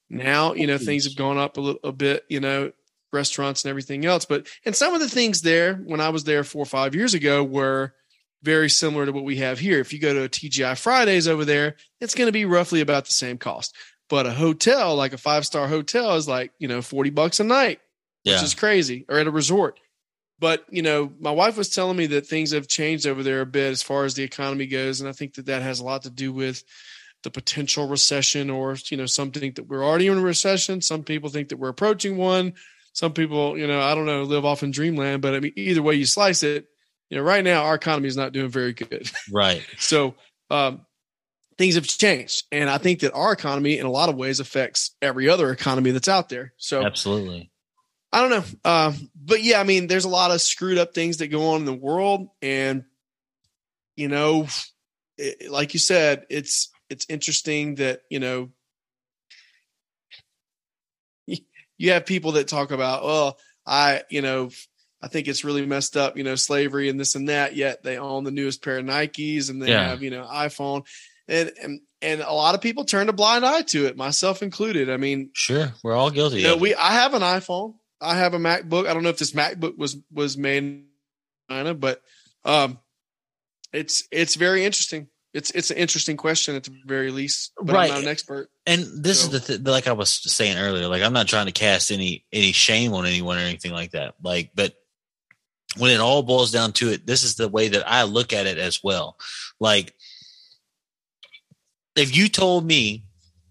Now, you know, things have gone up a little a bit, you know, restaurants and everything else. But and some of the things there when I was there four or five years ago were very similar to what we have here. If you go to a TGI Fridays over there, it's going to be roughly about the same cost. But a hotel, like a five star hotel, is like, you know, 40 bucks a night, which Yeah. is crazy, or at a resort. but you know, my wife was telling me that things have changed over there a bit as far as the economy goes, and I think that that has a lot to do with the potential recession, or you know, some think that we're already in a recession. Some people think that we're approaching one. Some people, you know, I don't know, live off in dreamland. But I mean, either way you slice it, you know, right now our economy is not doing very good. (laughs) Right. So um, things have changed, and I think that our economy, in a lot of ways, affects every other economy that's out there. So Absolutely. I don't know, um, but yeah, I mean, there's a lot of screwed up things that go on in the world, and you know, it, like you said, it's it's interesting that you know you have people that talk about, well, I, you know, I think it's really messed up, you know, slavery and this and that. Yet they own the newest pair of Nikes and they Yeah. have, you know, iPhone, and and and a lot of people turn a blind eye to it, myself included. I mean, Sure. We're all guilty. you know, we I have an iPhone, I have a MacBook. I don't know if this MacBook was was made in China, but um, it's it's very interesting. It's it's an interesting question at the very least. But Right. I'm not an expert. And this So- is the th- like I was saying earlier. Like I'm not trying to cast any any shame on anyone or anything like that. Like, but when it all boils down to it, this is the way that I look at it as well. Like, if you told me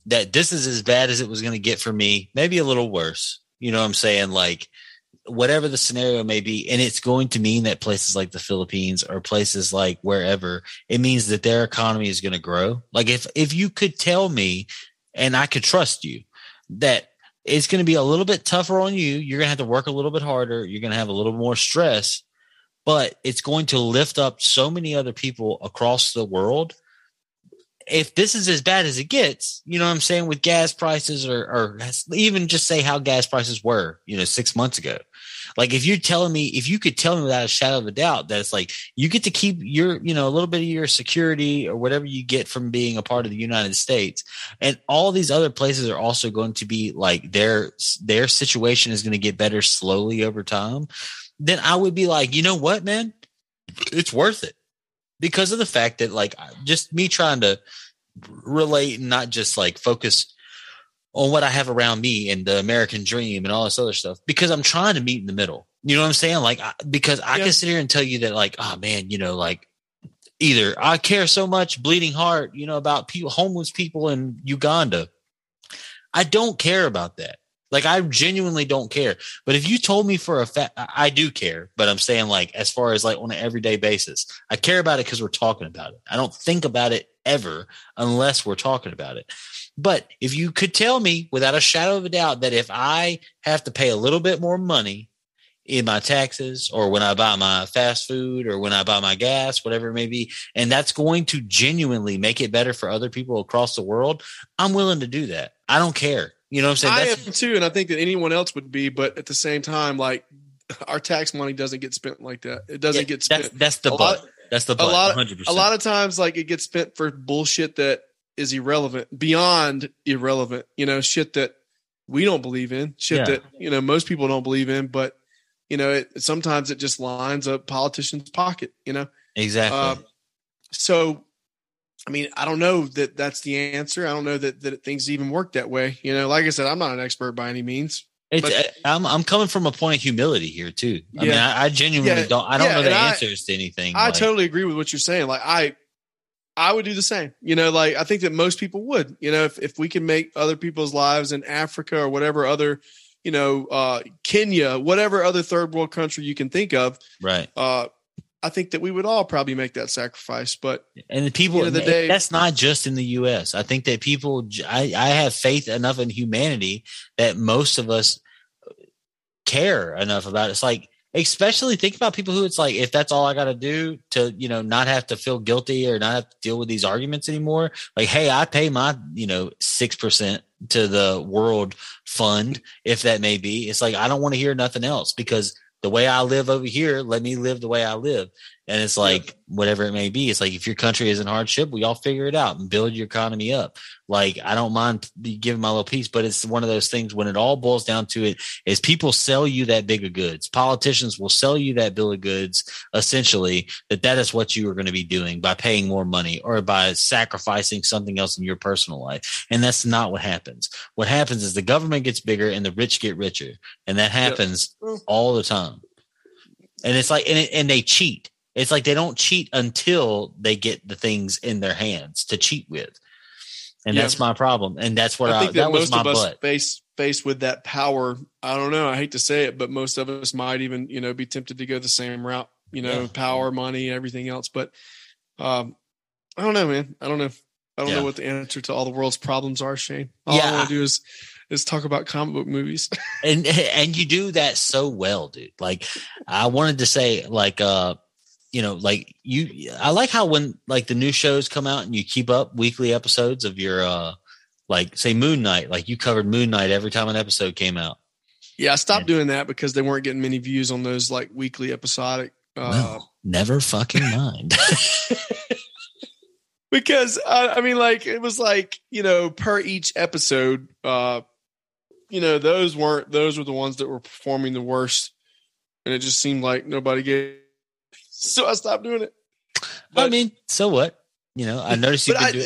that this is as bad as it was going to get for me, maybe a little worse. You know what I'm saying? Like, whatever the scenario may be, and it's going to mean that places like the Philippines or places like wherever, it means that their economy is going to grow. Like, if if you could tell me, and I could trust you, that it's going to be a little bit tougher on you. You're going to have to work a little bit harder. You're going to have a little more stress, but it's going to lift up so many other people across the world. If this is as bad as it gets, you know what I'm saying, with gas prices or, or even just say how gas prices were, you know, six months ago. Like if you're telling me, if you could tell me without a shadow of a doubt that it's like you get to keep your, you know, a little bit of your security or whatever you get from being a part of the United States, and all these other places are also going to be like their their situation is going to get better slowly over time then i would be like you know what man? It's worth it. Because of the fact that like just me trying to relate and not just like focus on what i have around me and the american dream and all this other stuff because i'm trying to meet in the middle you know what i'm saying like I, because i Yeah. can sit here and tell you that like oh man you know like either I care so much, bleeding heart, you know, about people, homeless people in Uganda. I don't care about that. Like I genuinely don't care. But if you told me for a fact, I I do care. But I'm saying like as far as like on an everyday basis, I care about it because we're talking about it. I don't think about it ever unless we're talking about it. But if you could tell me without a shadow of a doubt that if I have to pay a little bit more money in my taxes or when I buy my fast food or when I buy my gas, whatever it may be, and that's going to genuinely make it better for other people across the world, I'm willing to do that. I don't care. You know what I'm saying? I That's, am too, and I think that anyone else would be, but at the same time, like our tax money doesn't get spent like that. It doesn't yeah, get spent. that's, that's the A lot- that's the but. lot- 100%. a lot of times like it gets spent for bullshit that is irrelevant beyond irrelevant you know shit that we don't believe in shit Yeah. that you know most people don't believe in but you know it sometimes it just lines up politicians pocket you know exactly. uh, so i mean i don't know that that's the answer i don't know that that things even work that way you know like i said i'm not an expert by any means It's, but- uh, I'm I'm coming from a point of humility here too. I mean, I, I genuinely Yeah, don't. I don't yeah, know the I- answers to anything. I like- totally agree with what you're saying. Like I, I would do the same. You know, like I think that most people would. You know, if if we can make other people's lives in Africa or whatever other, you know, uh, Kenya, whatever other third world country you can think of, right. uh, I think that we would all probably make that sacrifice. But And the people, of the day- that's not just in the U.S. I think that people, I, I have faith enough in humanity that most of us care enough about it. It's like, especially think about people who it's like, if that's all I got to do to, you know, not have to feel guilty or not have to deal with these arguments anymore. Like, hey, I pay my, you know, 6% to the world fund, if that may be. It's like, I don't want to hear nothing else because the way I live over here, let me live the way I live. And it's like, whatever it may be, it's like if your country is in hardship, we all figure it out and build your economy up. Like, I don't mind giving my little piece, but it's one of those things when it all boils down to it is people sell you that big of goods. Politicians will sell you that bill of goods, essentially, that that is what you are going to be doing by paying more money or by sacrificing something else in your personal life. And that's not what happens. What happens is the government gets bigger and the rich get richer. And that happens Well, all the time. and it's like and it, and they cheat. It's like they don't cheat until they get the things in their hands to cheat with, and Yeah. that's my problem. And that's what I I, think that, that, was most my of us butt. face faced with that power. I don't know. I hate to say it, but most of us might even you know be tempted to go the same route. You know, Yeah. power, money, everything else. But um, I don't know, man. I don't know. I don't Yeah. know what the answer to all the world's problems are, Shane. All Yeah. I want to do is is talk about comic book movies. (laughs) and and you do that so well dude like i wanted to say like uh you know like you i like how when like the new shows come out and you keep up weekly episodes of your uh like say moon knight like you covered moon knight every time an episode came out yeah, I stopped doing that because they weren't getting many views on those like weekly episodic. Uh, well never fucking mind (laughs) because uh, I mean, like it was like you know per each episode, uh, you know those weren't those were the ones that were performing the worst, and it just seemed like nobody gave. So I stopped doing it. i mean so what you know i (laughs) noticed you But I,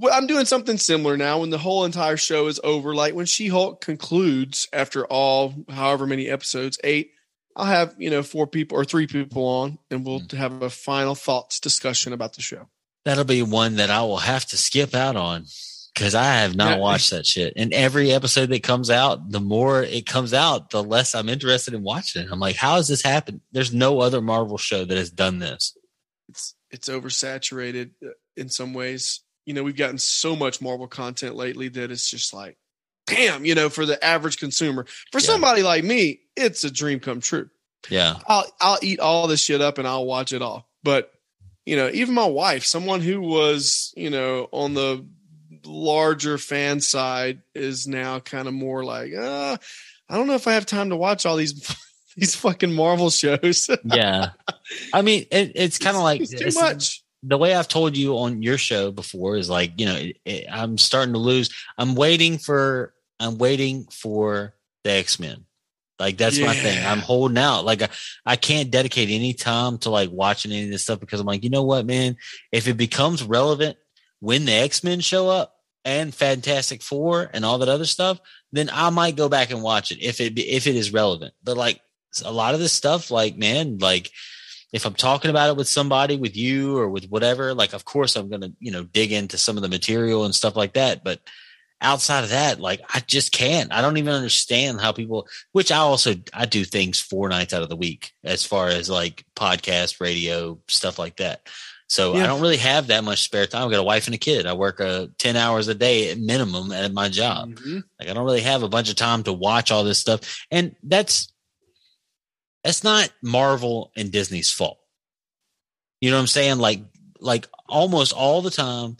well, I'm doing something similar now. When the whole entire show is over, like when She Hulk concludes after all, however many episodes, eight, I'll have you know four people or three people on, and we'll Mm. have a final thoughts discussion about the show. that'll be one that i will have to skip out on because i have not Yeah. watched that shit and every episode that comes out the more it comes out the less i'm interested in watching it i'm like how has this happened there's no other marvel show that has done this it's it's oversaturated uh, in some ways. You know, we've gotten so much Marvel content lately that it's just like, damn, you know, for the average consumer. For Yeah. somebody like me, it's a dream come true. yeah I'll I'll eat all this shit up and I'll watch it all. But you know, even my wife, someone who was, you know, on the larger fan side is now kind of more like, uh, I don't know if I have time to watch all these (laughs) these fucking Marvel shows. (laughs) yeah i mean it, it's kind of like it's too it's- much. the way I've told you on your show before is like, you know, it, it, I'm starting to lose. I'm waiting for, I'm waiting for the X Men. Like that's my thing. I'm holding out. Like I, I can't dedicate any time to like watching any of this stuff because I'm like, you know what, man? If it becomes relevant when the X Men show up and Fantastic Four and all that other stuff, then I might go back and watch it if it if it is relevant. But like a lot of this stuff, like man, like if I'm talking about it with somebody, with you or with whatever, like of course I'm gonna, you know, dig into some of the material and stuff like that. But outside of that, like I just can't. I don't even understand how people which I also I do things four nights out of the week as far as like podcast, radio, stuff like that. So I don't really have that much spare time. I've got a wife and a kid. I work uh, 10 hours a day at minimum at my job. Mhm. Like I don't really have a bunch of time to watch all this stuff. And that's that's not Marvel and Disney's fault. You know what I'm saying? Like like almost all the time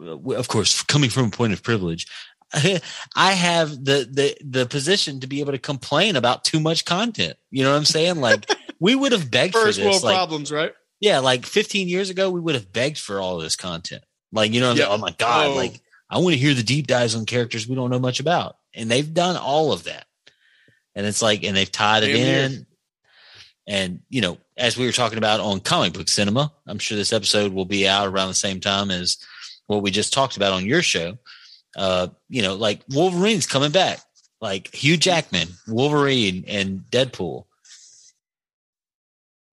of course coming from a point of privilege (laughs) I have the the the position to be able to complain about too much content. You know what I'm saying? Like (laughs) we would have begged for First this. world like, problems, right? yeah, like 15 years ago, we would have begged for all of this content. Like, you know, Yeah. oh my God, Oh. like I want to hear the deep dives on characters we don't know much about. And they've done all of that. And it's like, and they've tied it Damn in. And, you know, as we were talking about on comic book cinema, I'm sure this episode will be out around the same time as what we just talked about on your show. Uh, you know, like Wolverine's coming back, like Hugh Jackman, Wolverine, and Deadpool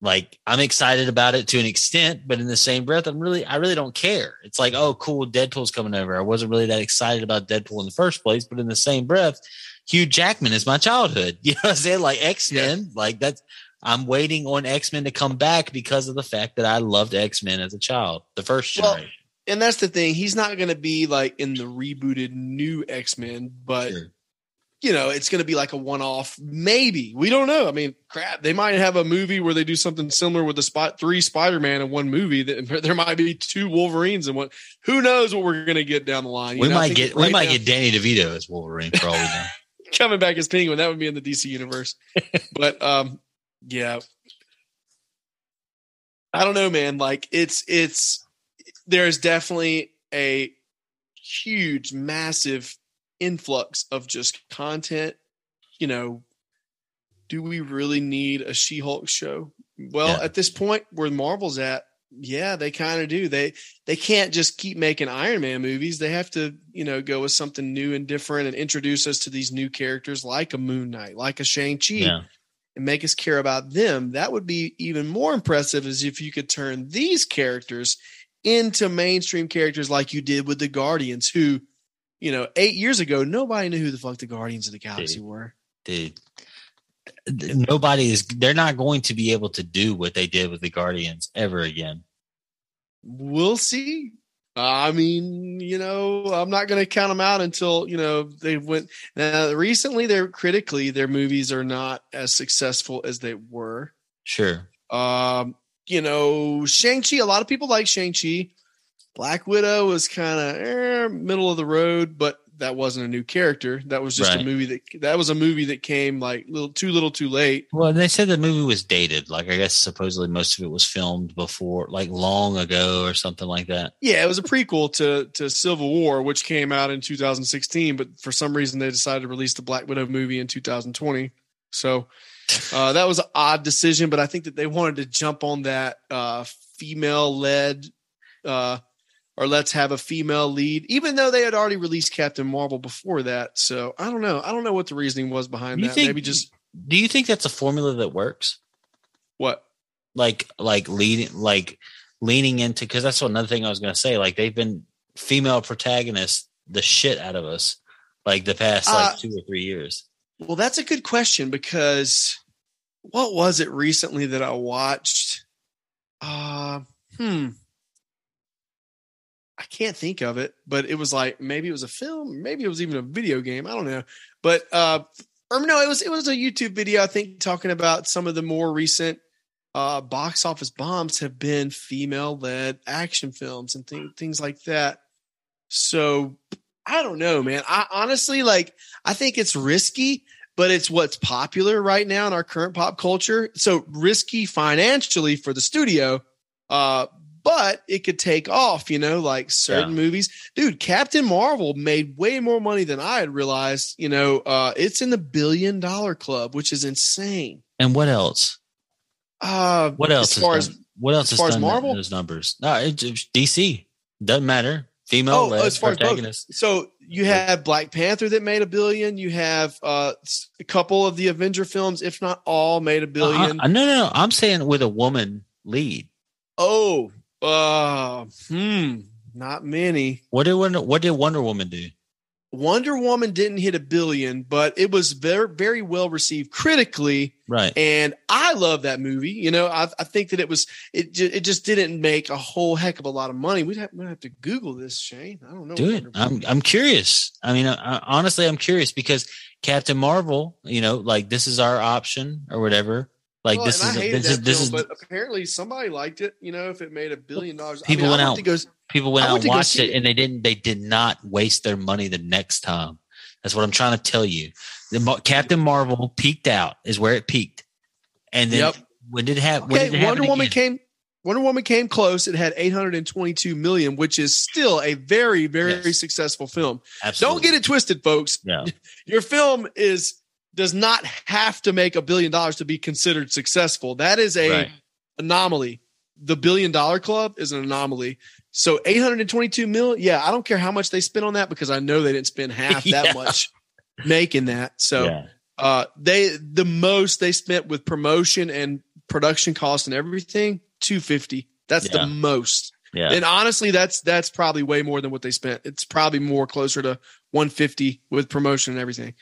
like I'm excited about it to an extent, but in the same breath, I'm really, I really don't care. It's like, oh, cool, Deadpool's coming over. I wasn't really that excited about Deadpool in the first place, but in the same breath, Hugh Jackman is my childhood. (laughs) You know what I'm saying? Like X Men, like that's. I'm waiting on X Men to come back because of the fact that I loved X Men as a child, the first Well, generation. And that's the thing. He's not going to be like in the rebooted new X Men, but Sure. you know, it's going to be like a one off. Maybe we don't know. I mean, crap. They might have a movie where they do something similar with the spot three Spider Man in one movie. That (laughs) there might be two Wolverines in one. Who knows what we're going to get down the line? You we know, might get, we might now- get Danny DeVito as Wolverine for all we know. (laughs) (laughs) coming back as Penguin. That would be in the DC universe. but um, yeah, I don't know, man. Like it's it's there's definitely a huge, massive influx of just content. You know, do we really need a She-Hulk show? Well, Yeah. at this point where Marvel's at, yeah, they kind of do. They they can't just keep making Iron Man movies. They have to, you know, go with something new and different and introduce us to these new characters like a Moon Knight, like a Shang-Chi. Yeah. and make us care about them. That would be even more impressive as if you could turn these characters into mainstream characters like you did with the Guardians, who, you know, eight years ago, nobody knew who the fuck the Guardians of the Galaxy Dude. were. dude. Nobody is. They're not going to be able to do what they did with the Guardians ever again. We'll see. I mean, you know, I'm not going to count them out until you know they went. Now, recently, they're critically their movies are not as successful as they were. Sure. Um, you know, Shang Chi. A lot of people like Shang Chi. Black Widow was kind of eh, middle of the road, but that wasn't a new character. That was just a movie that that was a movie that came like little too little too late. Well, they said the movie was dated. Like I guess supposedly most of it was filmed before, like long ago or something like that. Yeah, it was a prequel to to Civil War, which came out in 2016, but for some reason they decided to release the Black Widow movie in 2020. So uh, that was an odd decision, but I think that they wanted to jump on that uh, female led uh, or let's have a female lead, even though they had already released Captain Marvel before that. So I don't know. I don't know what the reasoning was behind that. think- Maybe just Do you think that's a formula that works? what? Like, like leading, like leaning into because that's another thing I was going to say. Like they've been female protagonists the shit out of us, like the past like Uh, two or three years. Well, that's a good question because what was it recently that I watched? Uh, hmm. I can't think of it, but it was like maybe it was a film, maybe it was even a video game. I don't know. But uh or no, it was it was a YouTube video, I think, talking about some of the more recent uh box office bombs have been female led action films and th- things like that. So I don't know, man. I honestly like I think it's risky, but it's what's popular right now in our current pop culture. So risky financially for the studio, uh, but it could take off, you know, like certain Yeah. movies. Dude, Captain Marvel made way more money than I had realized. You know, uh, it's in the billion dollar club, which is insane. And what else? Uh, What else? As far has as what else as far as done Marvel? those numbers? No, it, it's DC doesn't matter. Female Oh, as far as both. So you have Black Panther that made a billion. You have uh, a couple of the Avenger films, if not all, made a billion. Uh, no, no, no. I'm saying with a woman lead. Oh, uh, hmm, not many. What did Wonder, what did Wonder Woman do? Wonder Woman didn't hit a billion, but it was very, very well received critically, Right. and I love that movie. You know, I, I think that it was it. Ju- it just didn't make a whole heck of a lot of money. We'd have, we'd have to Google this, Shane. I don't know. Do it. I'm I'm curious. I mean, I, honestly, I'm curious because Captain Marvel, you know, like this is our option or whatever. Like Well, this is this is this film, is but apparently somebody liked it. You know, if it made a billion dollars, People I mean, went out- to go. people went I out and watched it, it. and they didn't they did not waste their money the next time. That's what I'm trying to tell you. The Captain Marvel peaked out is where it peaked, and then Yep. when did it have? Okay, it happen Wonder Woman again? came. Wonder Woman came close. It had 822 million, which is still a very, very Yes. successful film. Absolutely. Don't get it twisted, folks. Yeah. (laughs) Your film is does not have to make a billion dollars to be considered successful. That is a Right. anomaly. The billion dollar club is an anomaly. So 822 mil, yeah, I don't care how much they spent on that because I know they didn't spend (laughs) half Yeah. that much making that. So yeah. uh they the most they spent with promotion and production cost and everything 250 that's Yeah. the most Yeah. and honestly that's that's probably way more than what they spent it's probably more closer to 150 with promotion and everything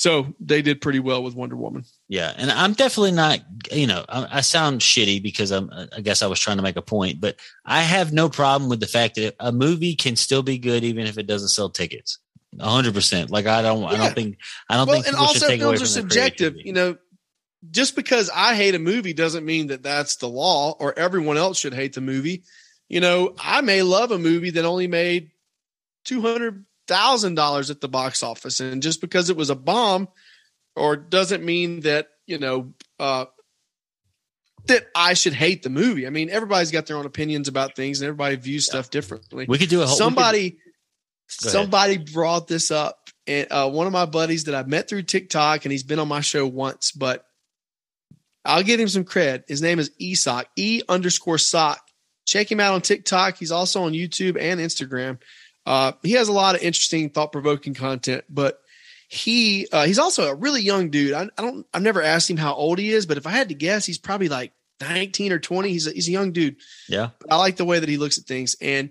so they did pretty well with wonder woman Yeah, and I'm definitely not. You know, I, I sound shitty because I'm. I guess I was trying to make a point, but I have no problem with the fact that a movie can still be good even if it doesn't sell tickets. A hundred percent. Like I don't. I don't think. I don't well think. and also films are subjective you know just because i hate a movie doesn't mean that that's the law or everyone else should hate the movie you know i may love a movie that only made $200000 at the box office. And just because it was a bomb or doesn't mean that you know uh that I should hate the movie. I mean, everybody's got their own opinions about things, and everybody views stuff differently. We could do a whole. somebody somebody brought this up and uh, one of my buddies that i met through tiktok and he's been on my show once but i'll give him some cred. His name is esoc e underscore sock check him out on tiktok. He's also on youtube and instagram uh, he has a lot of interesting thought-provoking content but he uh, he's also a really young dude. I, I don't I've never asked him how old he is, but if I had to guess, he's probably like 19 or 20. He's a, he's a young dude. Yeah. But I like the way that he looks at things. And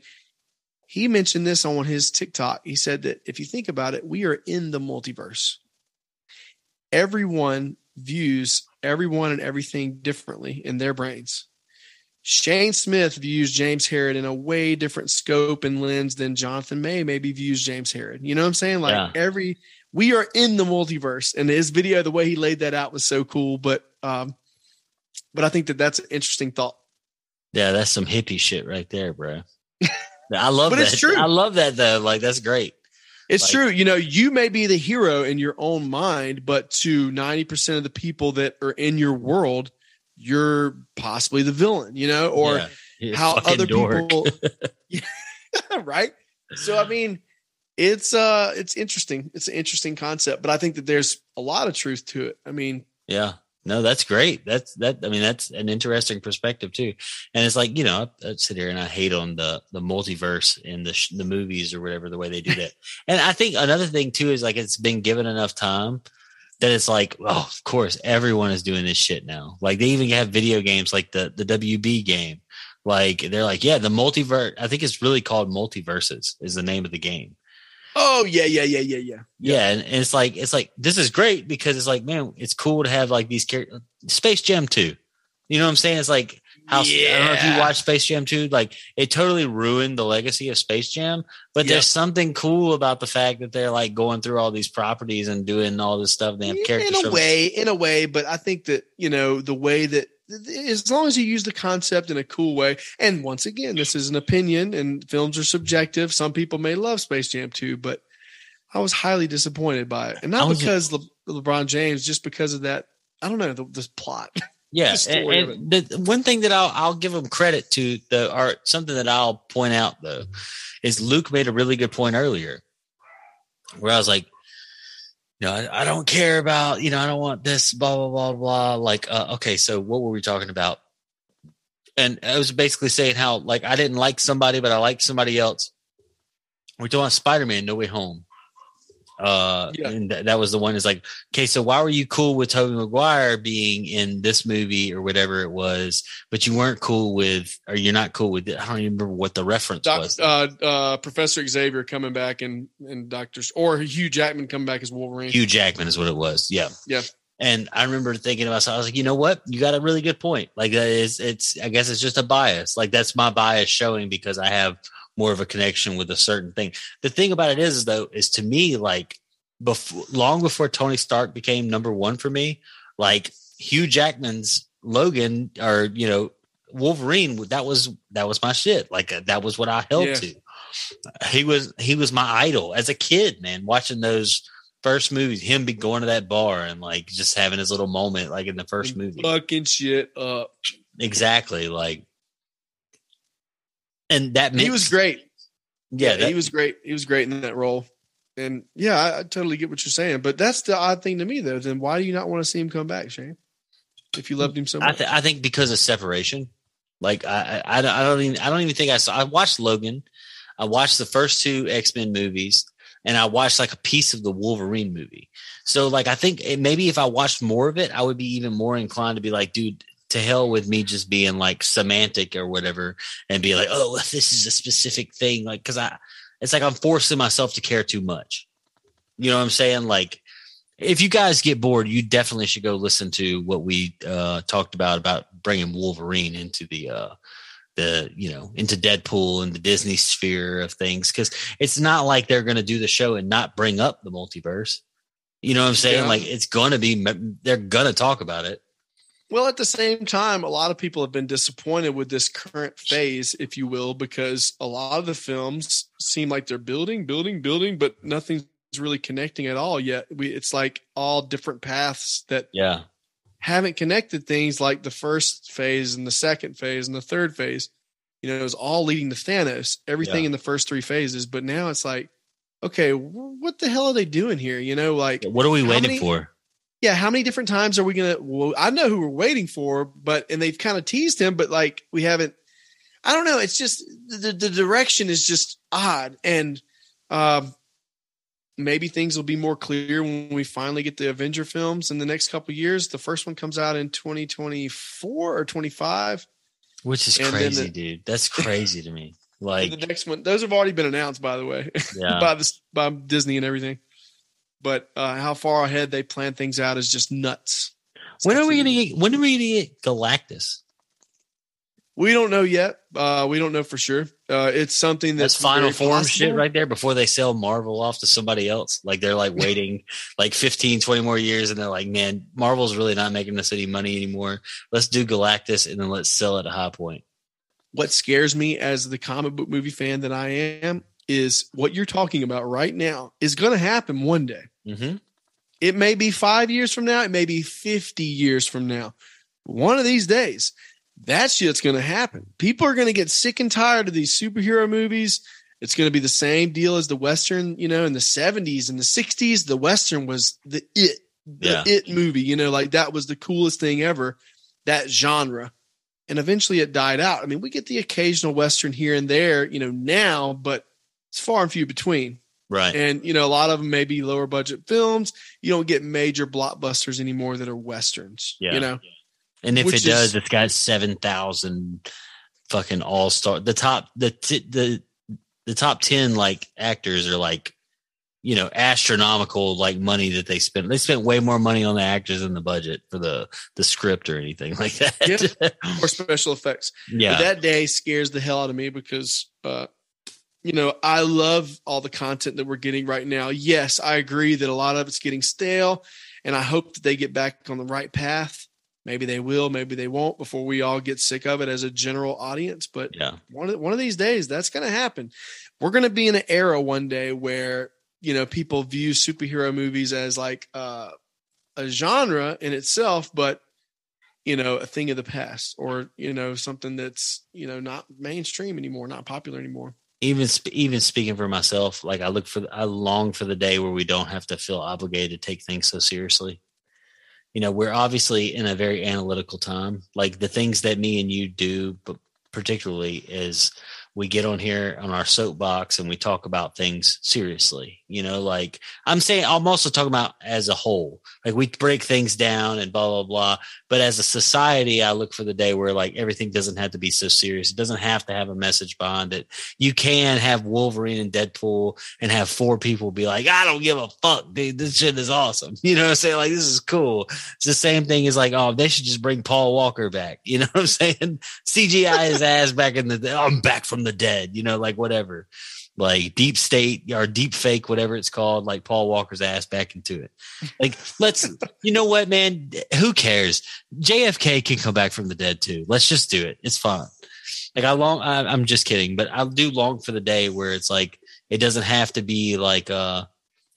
he mentioned this on his TikTok. He said that if you think about it, we are in the multiverse. Everyone views everyone and everything differently in their brains. Shane Smith views James Harrod in a way different scope and lens than Jonathan May maybe views James Harrod. You know what I'm saying? Like Yeah. every we are in the multiverse, and his video, the way he laid that out was so cool. But um, but I think that that's an interesting thought. Yeah, that's some hippie shit right there, bro. I love But that. it's true. I love that though. Like that's great. It's Like- true. You know, you may be the hero in your own mind, but to 90% of the people that are in your world, you're possibly the villain, you know, or Yeah. How other dork. people Yeah, (laughs) (laughs) right? So I mean, it's uh it's interesting. It's an interesting concept, but I think that there's a lot of truth to it. I mean, Yeah. No, that's great. That's that. I mean, that's an interesting perspective too. And it's like you know, I, I sit here and I hate on the the multiverse in the sh- the movies or whatever the way they do that. (laughs) and I think another thing too is like it's been given enough time that it's like, oh, of course, everyone is doing this shit now. Like they even have video games like the the WB game. Like they're like, yeah, the multiverse. I think it's really called MultiVersus is the name of the game. oh yeah, yeah, yeah, yeah, yeah. Yeah, and, and it's like it's like this is great because it's like man, it's cool to have like these characters. Space Jam two, you know what I'm saying? It's like how I don't know if you Yeah. watched Space Jam two. Like it totally ruined the legacy of Space Jam, but Yeah. there's something cool about the fact that they're like going through all these properties and doing all this stuff. They have characters in a way, in a way, but I think that you know the way that as long as you use the concept in a cool way, and once again, this is an opinion, and films are subjective. Some people may love Space Jam 2, but I was highly disappointed by it, and not because Le- LeBron James, just because of that. I don't know the, this plot. (laughs) Yeah, and, and the one thing that I'll I'll give them credit to the art something that I'll point out though is Luke made a really good point earlier, where I was like, you know, I, I don't care about you know I don't want this blah blah blah blah like uh, okay so what were we talking about? And I was basically saying how like I didn't like somebody but I liked somebody else. We're talking Spider Man No Way Home. Uh, Yeah. and th- that was the one. Is like, okay, so why were you cool with Tobey Maguire being in this movie or whatever it was, but you weren't cool with, or you're not cool with it? I don't even remember what the reference Doc, was. uh, uh, Professor Xavier coming back and and Doctor or Hugh Jackman coming back as Wolverine. Hugh Jackman is what it was. Yeah. Yeah. And I remember thinking about, so I was like, you know what? You got a really good point. Like that is, it's, I guess it's just a bias. Like that's my bias showing because I have more of a connection with a certain thing. The thing about it is, though, is to me, like before, long before Tony Stark became number one for me, like Hugh Jackman's Logan or, you know, Wolverine, that was, that was my shit. Like uh, that was what I held Yeah. to. He was, he was my idol as a kid, man, watching those first movies, him be going to that bar and like just having his little moment, like in the first movie. fucking shit up. Exactly. Like, and that He was great. Yeah. he that- was great. He was great in that role. And yeah, I, I totally get what you're saying. But that's the odd thing to me, though. Then why do you not want to see him come back, Shane? If you loved him so I, much, th- I think because of separation. Like I, I, I don't- I don't even, I don't even think I saw. I watched Logan. I watched the first two X Men movies, and I watched like a piece of the Wolverine movie. So like, I think it, maybe if I watched more of it, I would be even more inclined to be like, dude, to hell with me just being like semantic or whatever, and be like, oh, this is a specific thing. Like, because I, it's like I'm forcing myself to care too much. You know what I'm saying? Like, if you guys get bored, you definitely should go listen to what we uh, talked about about bringing Wolverine into the uh, the you know into Deadpool and the Disney sphere of things because it's not like they're going to do the show and not bring up the multiverse. You know what I'm saying? Yeah. Like it's going to be they're going to talk about it. Well, at the same time, a lot of people have been disappointed with this current phase, if you will, because a lot of the films seem like they're building, building, building, but nothing's really connecting at all yet. We, it's like all different paths that Yeah, haven't connected things like the first phase and the second phase and the third phase. You know, it was all leading to Thanos, everything Yeah. in the first three phases. But now it's like, okay, what the hell are they doing here? You know, like, what are we waiting many- for? Yeah, how many different times are we going to? Well, I know who we're waiting for, but, and they've kind of teased him, but like, we haven't, I don't know. It's just the, the direction is just odd. And, um, maybe things will be more clear when we finally get the Avenger films in the next couple years. The first one comes out in 2024 or 25. Which is And crazy, the- dude. That's (laughs) crazy to me. Like, the next one, those have already been announced, by the way, (laughs) yeah. by this by Disney and everything. But uh, how far ahead they plan things out is just nuts. When are we gonna get? When are we gonna get Galactus? We don't know yet. Uh, we don't know for sure. Uh, it's something That's that's, final form shit right there before they sell Marvel off to somebody else. Like they're like waiting (laughs) like 15, 20 more years and they're like, man, Marvel's really not making us any money anymore. Let's do Galactus and then let's sell it at a High Point. what scares me as the comic book movie fan that I am is what you're talking about right now is going to happen one day. Mm-hmm. It may be five years from now, it may be 50 years from now. One of these days, that shit's going to happen. People are going to get sick and tired of these superhero movies. It's going to be the same deal as the Western, you know, in the 70s and the 60s. The Western was the it, the Yeah. it movie, you know, like that was the coolest thing ever, that genre. And eventually it died out. I mean, we get the occasional Western here and there, you know, now, but it's far and few between Right. and you know a lot of them may be lower budget films you don't get major blockbusters anymore that are westerns Yeah. you know And if Which it does, it's got seven thousand fucking all star. The top the t- the the top ten like actors are like, you know, astronomical like money that they spent. They spent way more money on the actors than the budget for the the script or anything (laughs) like that. or special effects yeah, but that day scares the hell out of me because uh you know i love all the content that we're getting right now yes i agree that a lot of it's getting stale and i hope that they get back on the right path maybe they will maybe they won't before we all get sick of it as a general audience but yeah, one of one of these days that's going to happen. We're going to be in an era one day where you know people view superhero movies as like uh, a genre in itself, but you know a thing of the past, or you know something that's you know not mainstream anymore, not popular anymore. Even even speaking for myself, like I look for, I long for the day where we don't have to feel obligated to take things so seriously. You know, we're obviously in a very analytical time. Like the things that me and you do, but particularly is we get on here on our soapbox and we talk about things seriously. You know, like I'm saying, I'm also talking about as a whole. Like we break things down and blah blah blah. But as a society, I look for the day where like everything doesn't have to be so serious. It doesn't have to have a message behind it you can have Wolverine and Deadpool and have four people be like, I don't give a fuck, dude. This shit is awesome. (laughs) You know what I'm saying? Like, this is cool. It's the same thing as like, oh, they should just bring Paul Walker back. (laughs) You know what I'm saying? (laughs) CGI his ass back in the, I'm back from the dead, you know, like whatever. Like deep state or deep fake, whatever it's called, like Paul Walker's ass back into it. Like, let's, (laughs) you know what, man? Who cares? JFK can come back from the dead too. Let's just do it. It's fine. Like I long, I, I'm just kidding, but I do long for the day where it's like it doesn't have to be like, uh,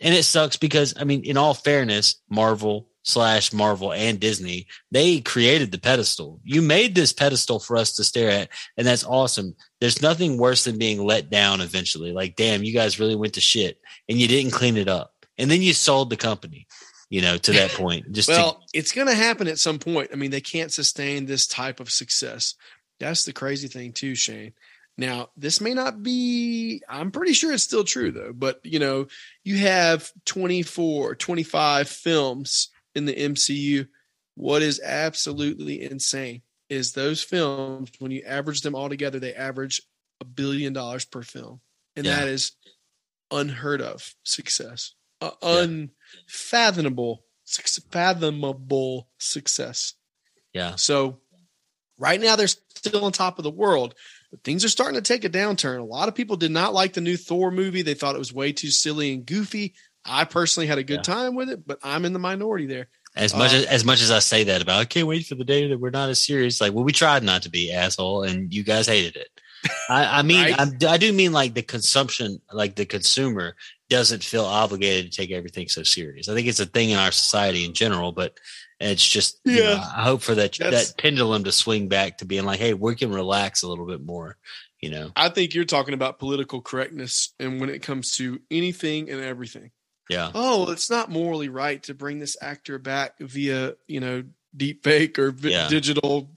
and it sucks because I mean, in all fairness, Marvel slash Marvel and Disney, they created the pedestal. You made this pedestal for us to stare at, and that's awesome. There's nothing worse than being let down eventually. Like, damn, you guys really went to shit, and you didn't clean it up, and then you sold the company. You know, to that (laughs) point, just to- Well, it's going to happen at some point. I mean, they can't sustain this type of success. That's the crazy thing, too, Shane. Now, this may not be, I'm pretty sure it's still true, though. But, you know, you have 24, 25 films in the MCU. What is absolutely insane is those films, when you average them all together, they average a billion dollars per film. And Yeah. that is unheard of success, uh, Yeah. unfathomable, fathomable success. yeah, So right now they're still on top of the world, but things are starting to take a downturn. A lot of people did not like the new Thor movie. They thought it was way too silly and goofy. I personally had a good Yeah. time with it, but I'm in the minority there. As much Uh, as as much as I say that about, I can't wait for the day that we're not as serious. Like, well, we tried not to be asshole, and you guys hated it. I, I (laughs) mean, Right. I'm, I do mean like the consumption, like the consumer doesn't feel obligated to take everything so serious. I think it's a thing in our society in general, but it's just, you know, Yeah. I hope for that That's- that pendulum to swing back to being like, hey, we can relax a little bit more. You know, I think you're talking about political correctness and when it comes to anything and everything. Yeah, Oh, it's not morally right to bring this actor back via, you know, deep fake or vi- Yeah. digital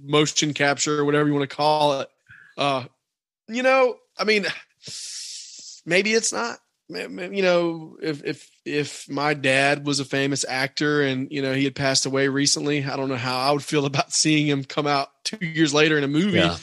motion capture or whatever you want to call it. Uh, you know, I mean, maybe it's not. you know, if if if my dad was a famous actor and you know he had passed away recently, I don't know how I would feel (laughs) about seeing him come out two years later in a movie. Yeah.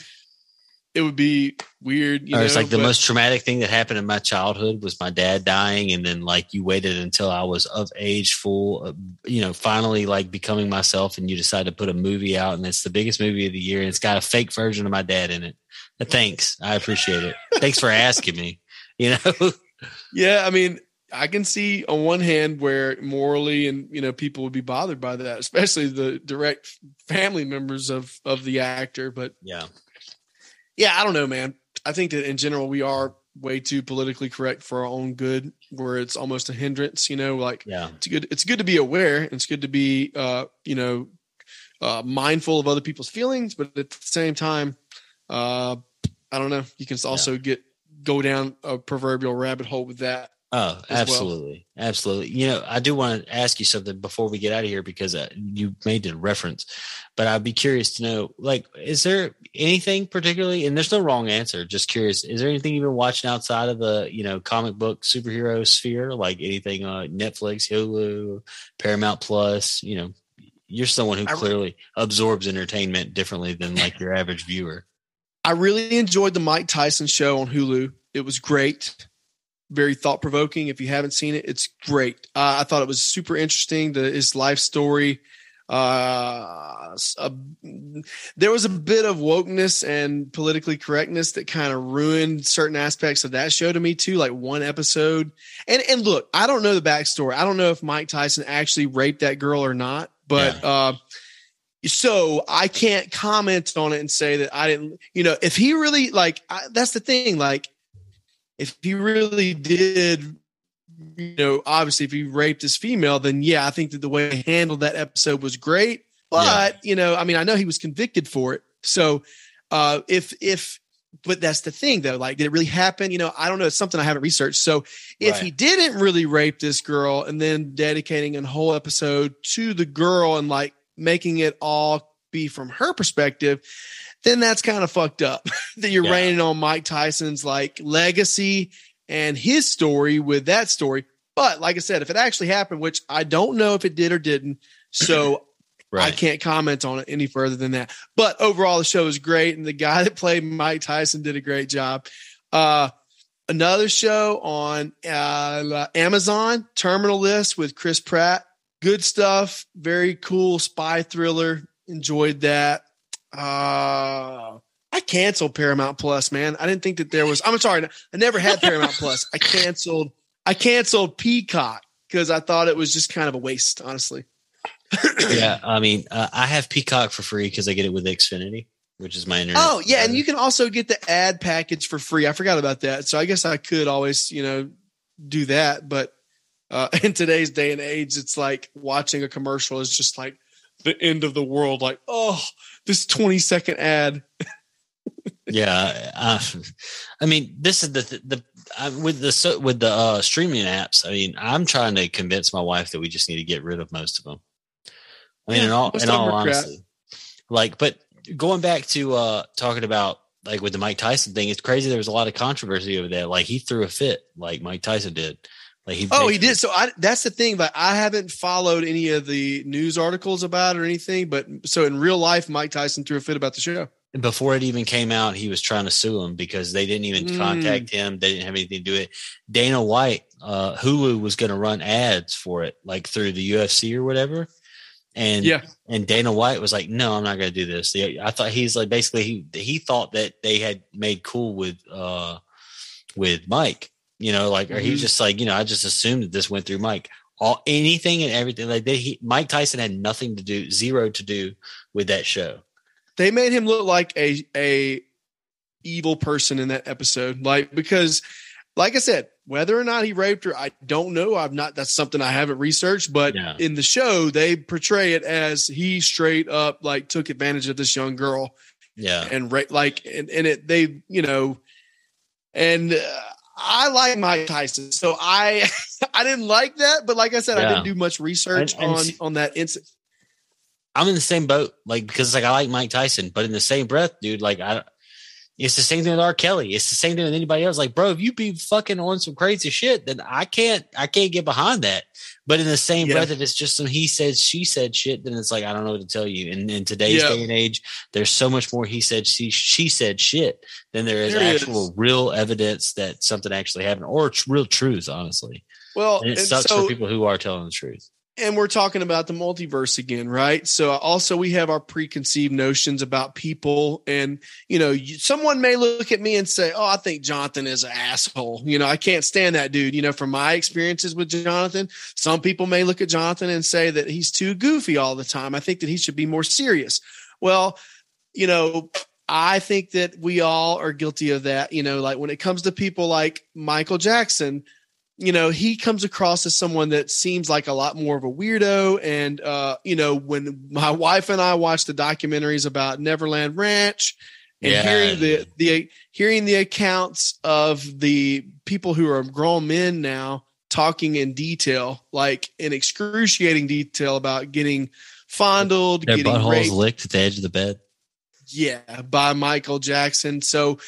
It would be weird. You or know, it's like the but- most traumatic thing that happened in my childhood was my dad dying, and then like you waited until I was of age, full, you know, finally like becoming myself, and you decide to put a movie out, and it's the biggest movie of the year, and it's got a fake version of my dad in it. Uh, Thanks, I appreciate it. Thanks for asking me. (laughs) You know, Yeah, I mean, I can see on one hand where morally and you know people would be bothered by that, especially the direct family members of of the actor. But yeah, yeah, I don't know, man. I think that in general we are way too politically correct for our own good, where it's almost a hindrance. You know, like yeah, it's good. It's good to be aware. and It's good to be, uh, you know, uh, mindful of other people's feelings, but at the same time, uh, I don't know. You can also get go down a proverbial rabbit hole with that. Oh, as well. absolutely, absolutely. You know, I do want to ask you something before we get out of here because uh, you made the reference, but I'd be curious to know, like, is there anything particularly? And there's no wrong answer. Just curious. Is there anything you've been watching outside of the, you know, comic book superhero sphere, like anything uh, Netflix, Hulu, Paramount Plus? You know, you're someone who I- clearly absorbs entertainment differently than like your average viewer. I really enjoyed the Mike Tyson show on Hulu. It was great, very thought provoking. If you haven't seen it, it's great. Uh, I thought it was super interesting. The his life story. Uh, a- there was a bit of wokeness and politically correctness that kind of ruined certain aspects of that show to me too. Like one episode, and and look, I don't know the backstory. I don't know if Mike Tyson actually raped that girl or not, but. uh so I can't comment on it and say that I didn't, you know, if he really like, I, that's the thing. Like, if he really did, you know, obviously if he raped his female, then yeah, I think that the way he handled that episode was great. But you know, I mean, I know he was convicted for it. So uh, if if, but that's the thing though. Like, did it really happen? You know, I don't know. It's something I haven't researched. So if he didn't really rape this girl and then dedicating a whole episode to the girl and like making it all be from her perspective, then that's kind of fucked up (laughs) that you're Yeah. raining on Mike Tyson's like legacy and his story with that story. But like I said, if it actually happened, which I don't know if it did or didn't, so (clears throat) I can't comment on it any further than that. But overall, the show is great, and the guy that played Mike Tyson did a great job. Uh, another show on uh, Amazon, Terminal List with Chris Pratt. Good stuff. Very cool spy thriller. Enjoyed that. Uh, I canceled Paramount Plus, man. I didn't think that there was. I'm sorry, I never had Paramount Plus. I canceled. I canceled Peacock because I thought it was just kind of a waste, honestly. (coughs) yeah, I mean, uh, I have Peacock for free because I get it with Xfinity, which is my internet. Oh yeah, and you can also get the ad package for free. I forgot about that. So I guess I could always, you know, do that. But uh, (laughs) in today's day and age, it's like watching a commercial is just like the end of the world. Like, oh, this twenty second ad. (laughs) yeah uh, i mean this is the the I, with the so- with the uh streaming apps i mean i'm trying to convince my wife that we just need to get rid of most of them i mean Yeah, in all in all are crap. honesty like but going back to uh talking about like with the mike tyson thing it's crazy there was a lot of controversy over that like he threw a fit like mike tyson did like he Oh, he did. So I that's the thing. But I haven't followed any of the news articles about it or anything. But so in real life, Mike Tyson threw a fit about the show. And before it even came out, he was trying to sue him because they didn't even Mm. contact him. They didn't have anything to do with it. Dana White, uh, Hulu was going to run ads for it, like through the UFC or whatever. And Yeah. and Dana White was like, "No, I'm not going to do this." I thought he's like basically he he thought that they had made cool with uh with Mike, you know, like or he was Mhm. just like, you know, I just assumed that this went through Mike. All anything and everything like they, he, Mike Tyson had nothing to do, zero to do with that show. they made him look like a a evil person in that episode like because like i said whether or not he raped her i don't know i've not that's something i haven't researched but Yeah. in the show they portray it as he straight up like took advantage of this young girl Yeah, and ra- like and, and it they you know and uh, i like mike tyson so i (laughs) i didn't like that but like i said i didn't do much research And- and on on that incident I'm in the same boat, like because like I like Mike Tyson, but in the same breath, dude, like I, It's the same thing with R. Kelly. It's the same thing with anybody else. Like, bro, if you be fucking on some crazy shit, then I can't, I can't get behind that. But in the same Yeah. breath, if it's just some he said, she said shit, then it's like I don't know what to tell you. And in today's Yeah. day and age, there's so much more he said, she she said shit than there is There actual is. real evidence that something actually happened or tr- real truth. Honestly, Well, and it and sucks so- for people who are telling the truth. And we're talking about the multiverse again, right? So also we have our preconceived notions about people, and you know, you, someone may look at me and say, "Oh, I think Jonathan is an asshole." You know, I can't stand that dude. You know, from my experiences with Jonathan, some people may look at Jonathan and say that he's too goofy all the time. I think that he should be more serious. Well, you know. I think that we all are guilty of that. You know, like when it comes to people like Michael Jackson, you know he comes across as someone that seems like a lot more of a weirdo and uh you know when my wife and i watched the documentaries about neverland ranch and Yeah. hearing the the hearing the accounts of the people who are grown men now talking in detail like in excruciating detail about getting fondled Their getting buttholes raped licked at the edge of the bed. yeah, by Michael Jackson. So,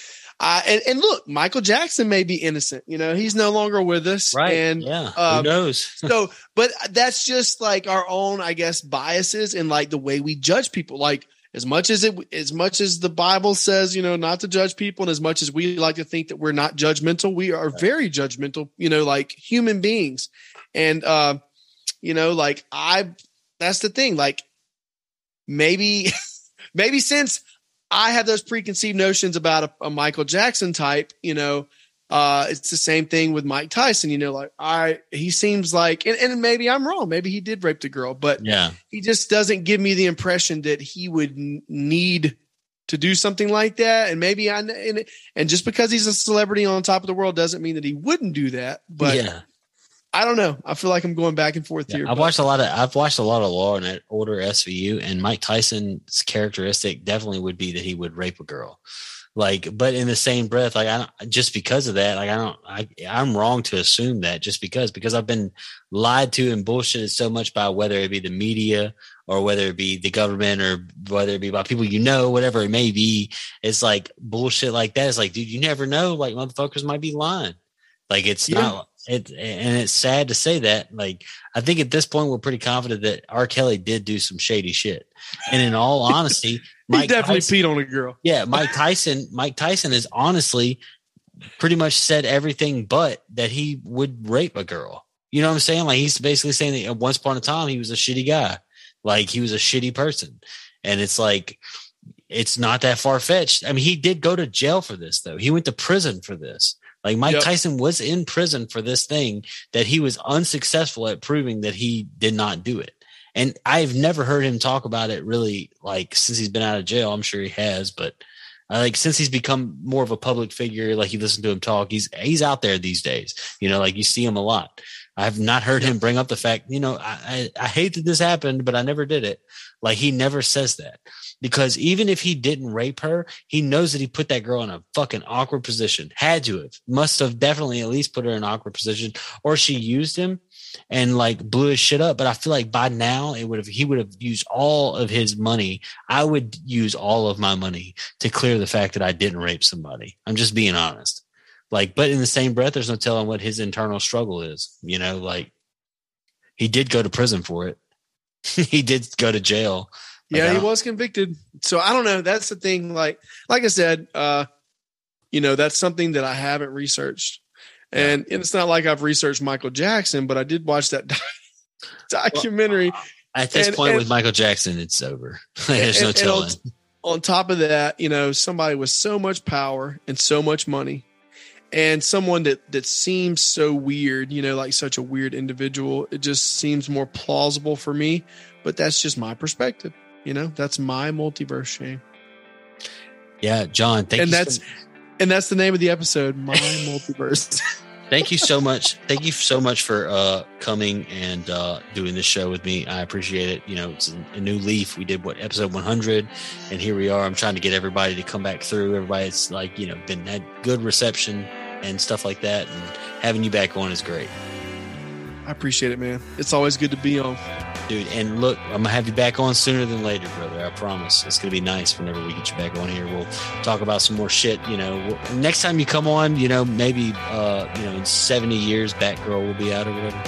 uh, and, and look, Michael Jackson may be innocent. You know, he's no longer with us. And yeah. um, who knows? (laughs) (laughs) so, but that's just like our own, I guess, biases and like the way we judge people. Like as much as it, as much as the Bible says, you know, not to judge people, and as much as we like to think that we're not judgmental, we are very judgmental. You know, like human beings, and uh, you know, like I, that's the thing. Like maybe, (laughs) maybe since I have those preconceived notions about a, a Michael Jackson type, you know, uh, it's the same thing with Mike Tyson. You know, like I, he seems like, and, and maybe I'm wrong. Maybe he did rape the girl, but Yeah. he just doesn't give me the impression that he would need to do something like that. And maybe I, and, and just because he's a celebrity on top of the world doesn't mean that he wouldn't do that. But yeah. I don't know. I feel like I'm going back and forth Yeah, here. I've but- watched a lot of I've watched a lot of Law and Order SVU, and Mike Tyson's characteristic definitely would be that he would rape a girl. Like, but in the same breath, like I don't just because of that, like I don't, I I'm wrong to assume that just because because I've been lied to and bullshitted so much by whether it be the media or whether it be the government or whether it be by people you know, whatever it may be. It's like bullshit like that. It's like, dude, you never know. Like motherfuckers might be lying. Like it's Yeah. not it, and it's sad to say that. Like I think at this point we're pretty confident that R. Kelly did do some shady shit. And in all (laughs) honesty, he Mike definitely Tyson, peed on a girl. yeah, (laughs) Mike Tyson, Mike Tyson is honestly pretty much said everything but that he would rape a girl. You know what I'm saying? Like he's basically saying that once upon a time he was a shitty guy. Like he was a shitty person. And it's like it's not that far fetched. I mean, he did go to jail for this though. He went to prison for this. Like Mike Yep. Tyson was in prison for this thing that he was unsuccessful at proving that he did not do it. And I've never heard him talk about it really like since he's been out of jail. I'm sure he has, but uh, like since he's become more of a public figure, like you listen to him talk, he's he's out there these days. You know, like you see him a lot. I've not heard him bring up the fact, you know, I, I I hate that this happened, but I never did it. Like he never says that because even if he didn't rape her, he knows that he put that girl in a fucking awkward position. Had to have, must have definitely at least put her in an awkward position, or she used him and like blew his shit up. But I feel like by now it would have he would have used all of his money. I would use all of my money to clear the fact that I didn't rape somebody. I'm just being honest. Like, but in the same breath, there's no telling what his internal struggle is. You know, like he did go to prison for it. (laughs) he did go to jail. Yeah, he was convicted. So I don't know. That's the thing. Like, like I said, uh, you know, that's something that I haven't researched. And, and it's not like I've researched Michael Jackson, but I did watch that (laughs) documentary. At this And- point and- with Michael Jackson, it's over. (laughs) There's no telling. on, on top of that, you know, somebody with so much power and so much money, and someone that that seems so weird, you know, like such a weird individual. It just seems more plausible for me. But that's just my perspective. You know, that's my multiverse Shane. Yeah, John, thank and you. that's so, and that's the name of the episode, my (laughs) multiverse. thank you so much. Thank you so much for uh coming and uh doing this show with me. I appreciate it. You know, it's a, a new leaf. We did what episode 100, and here we are. I'm trying to get everybody to come back through. Everybody's like, you know, been had good reception and stuff like that, and having you back on is great. I appreciate it, man. It's always good to be on. dude. And look, I'm gonna have you back on sooner than later, brother. I promise. It's gonna be nice whenever we get you back on here. We'll talk about some more shit. You know, next time you come on, you know, maybe uh, you know, in 70 years, Batgirl will be out or whatever.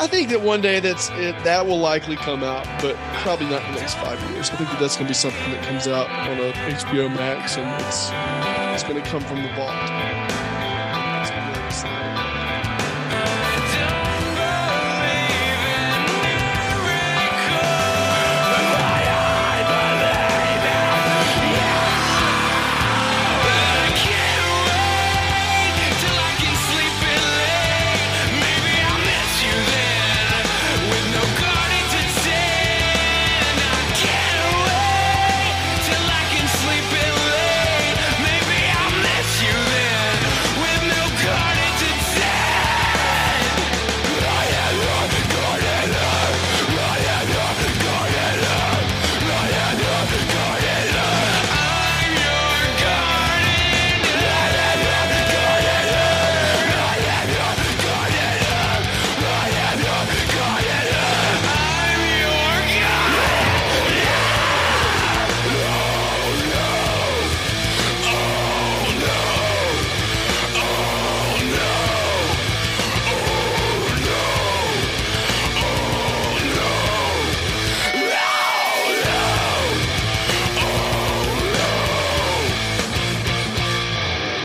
I think that one day that's it, that will likely come out, but probably not in the next five years. I think that that's going to be something that comes out on a HBO Max, and it's it's going to come from the vault.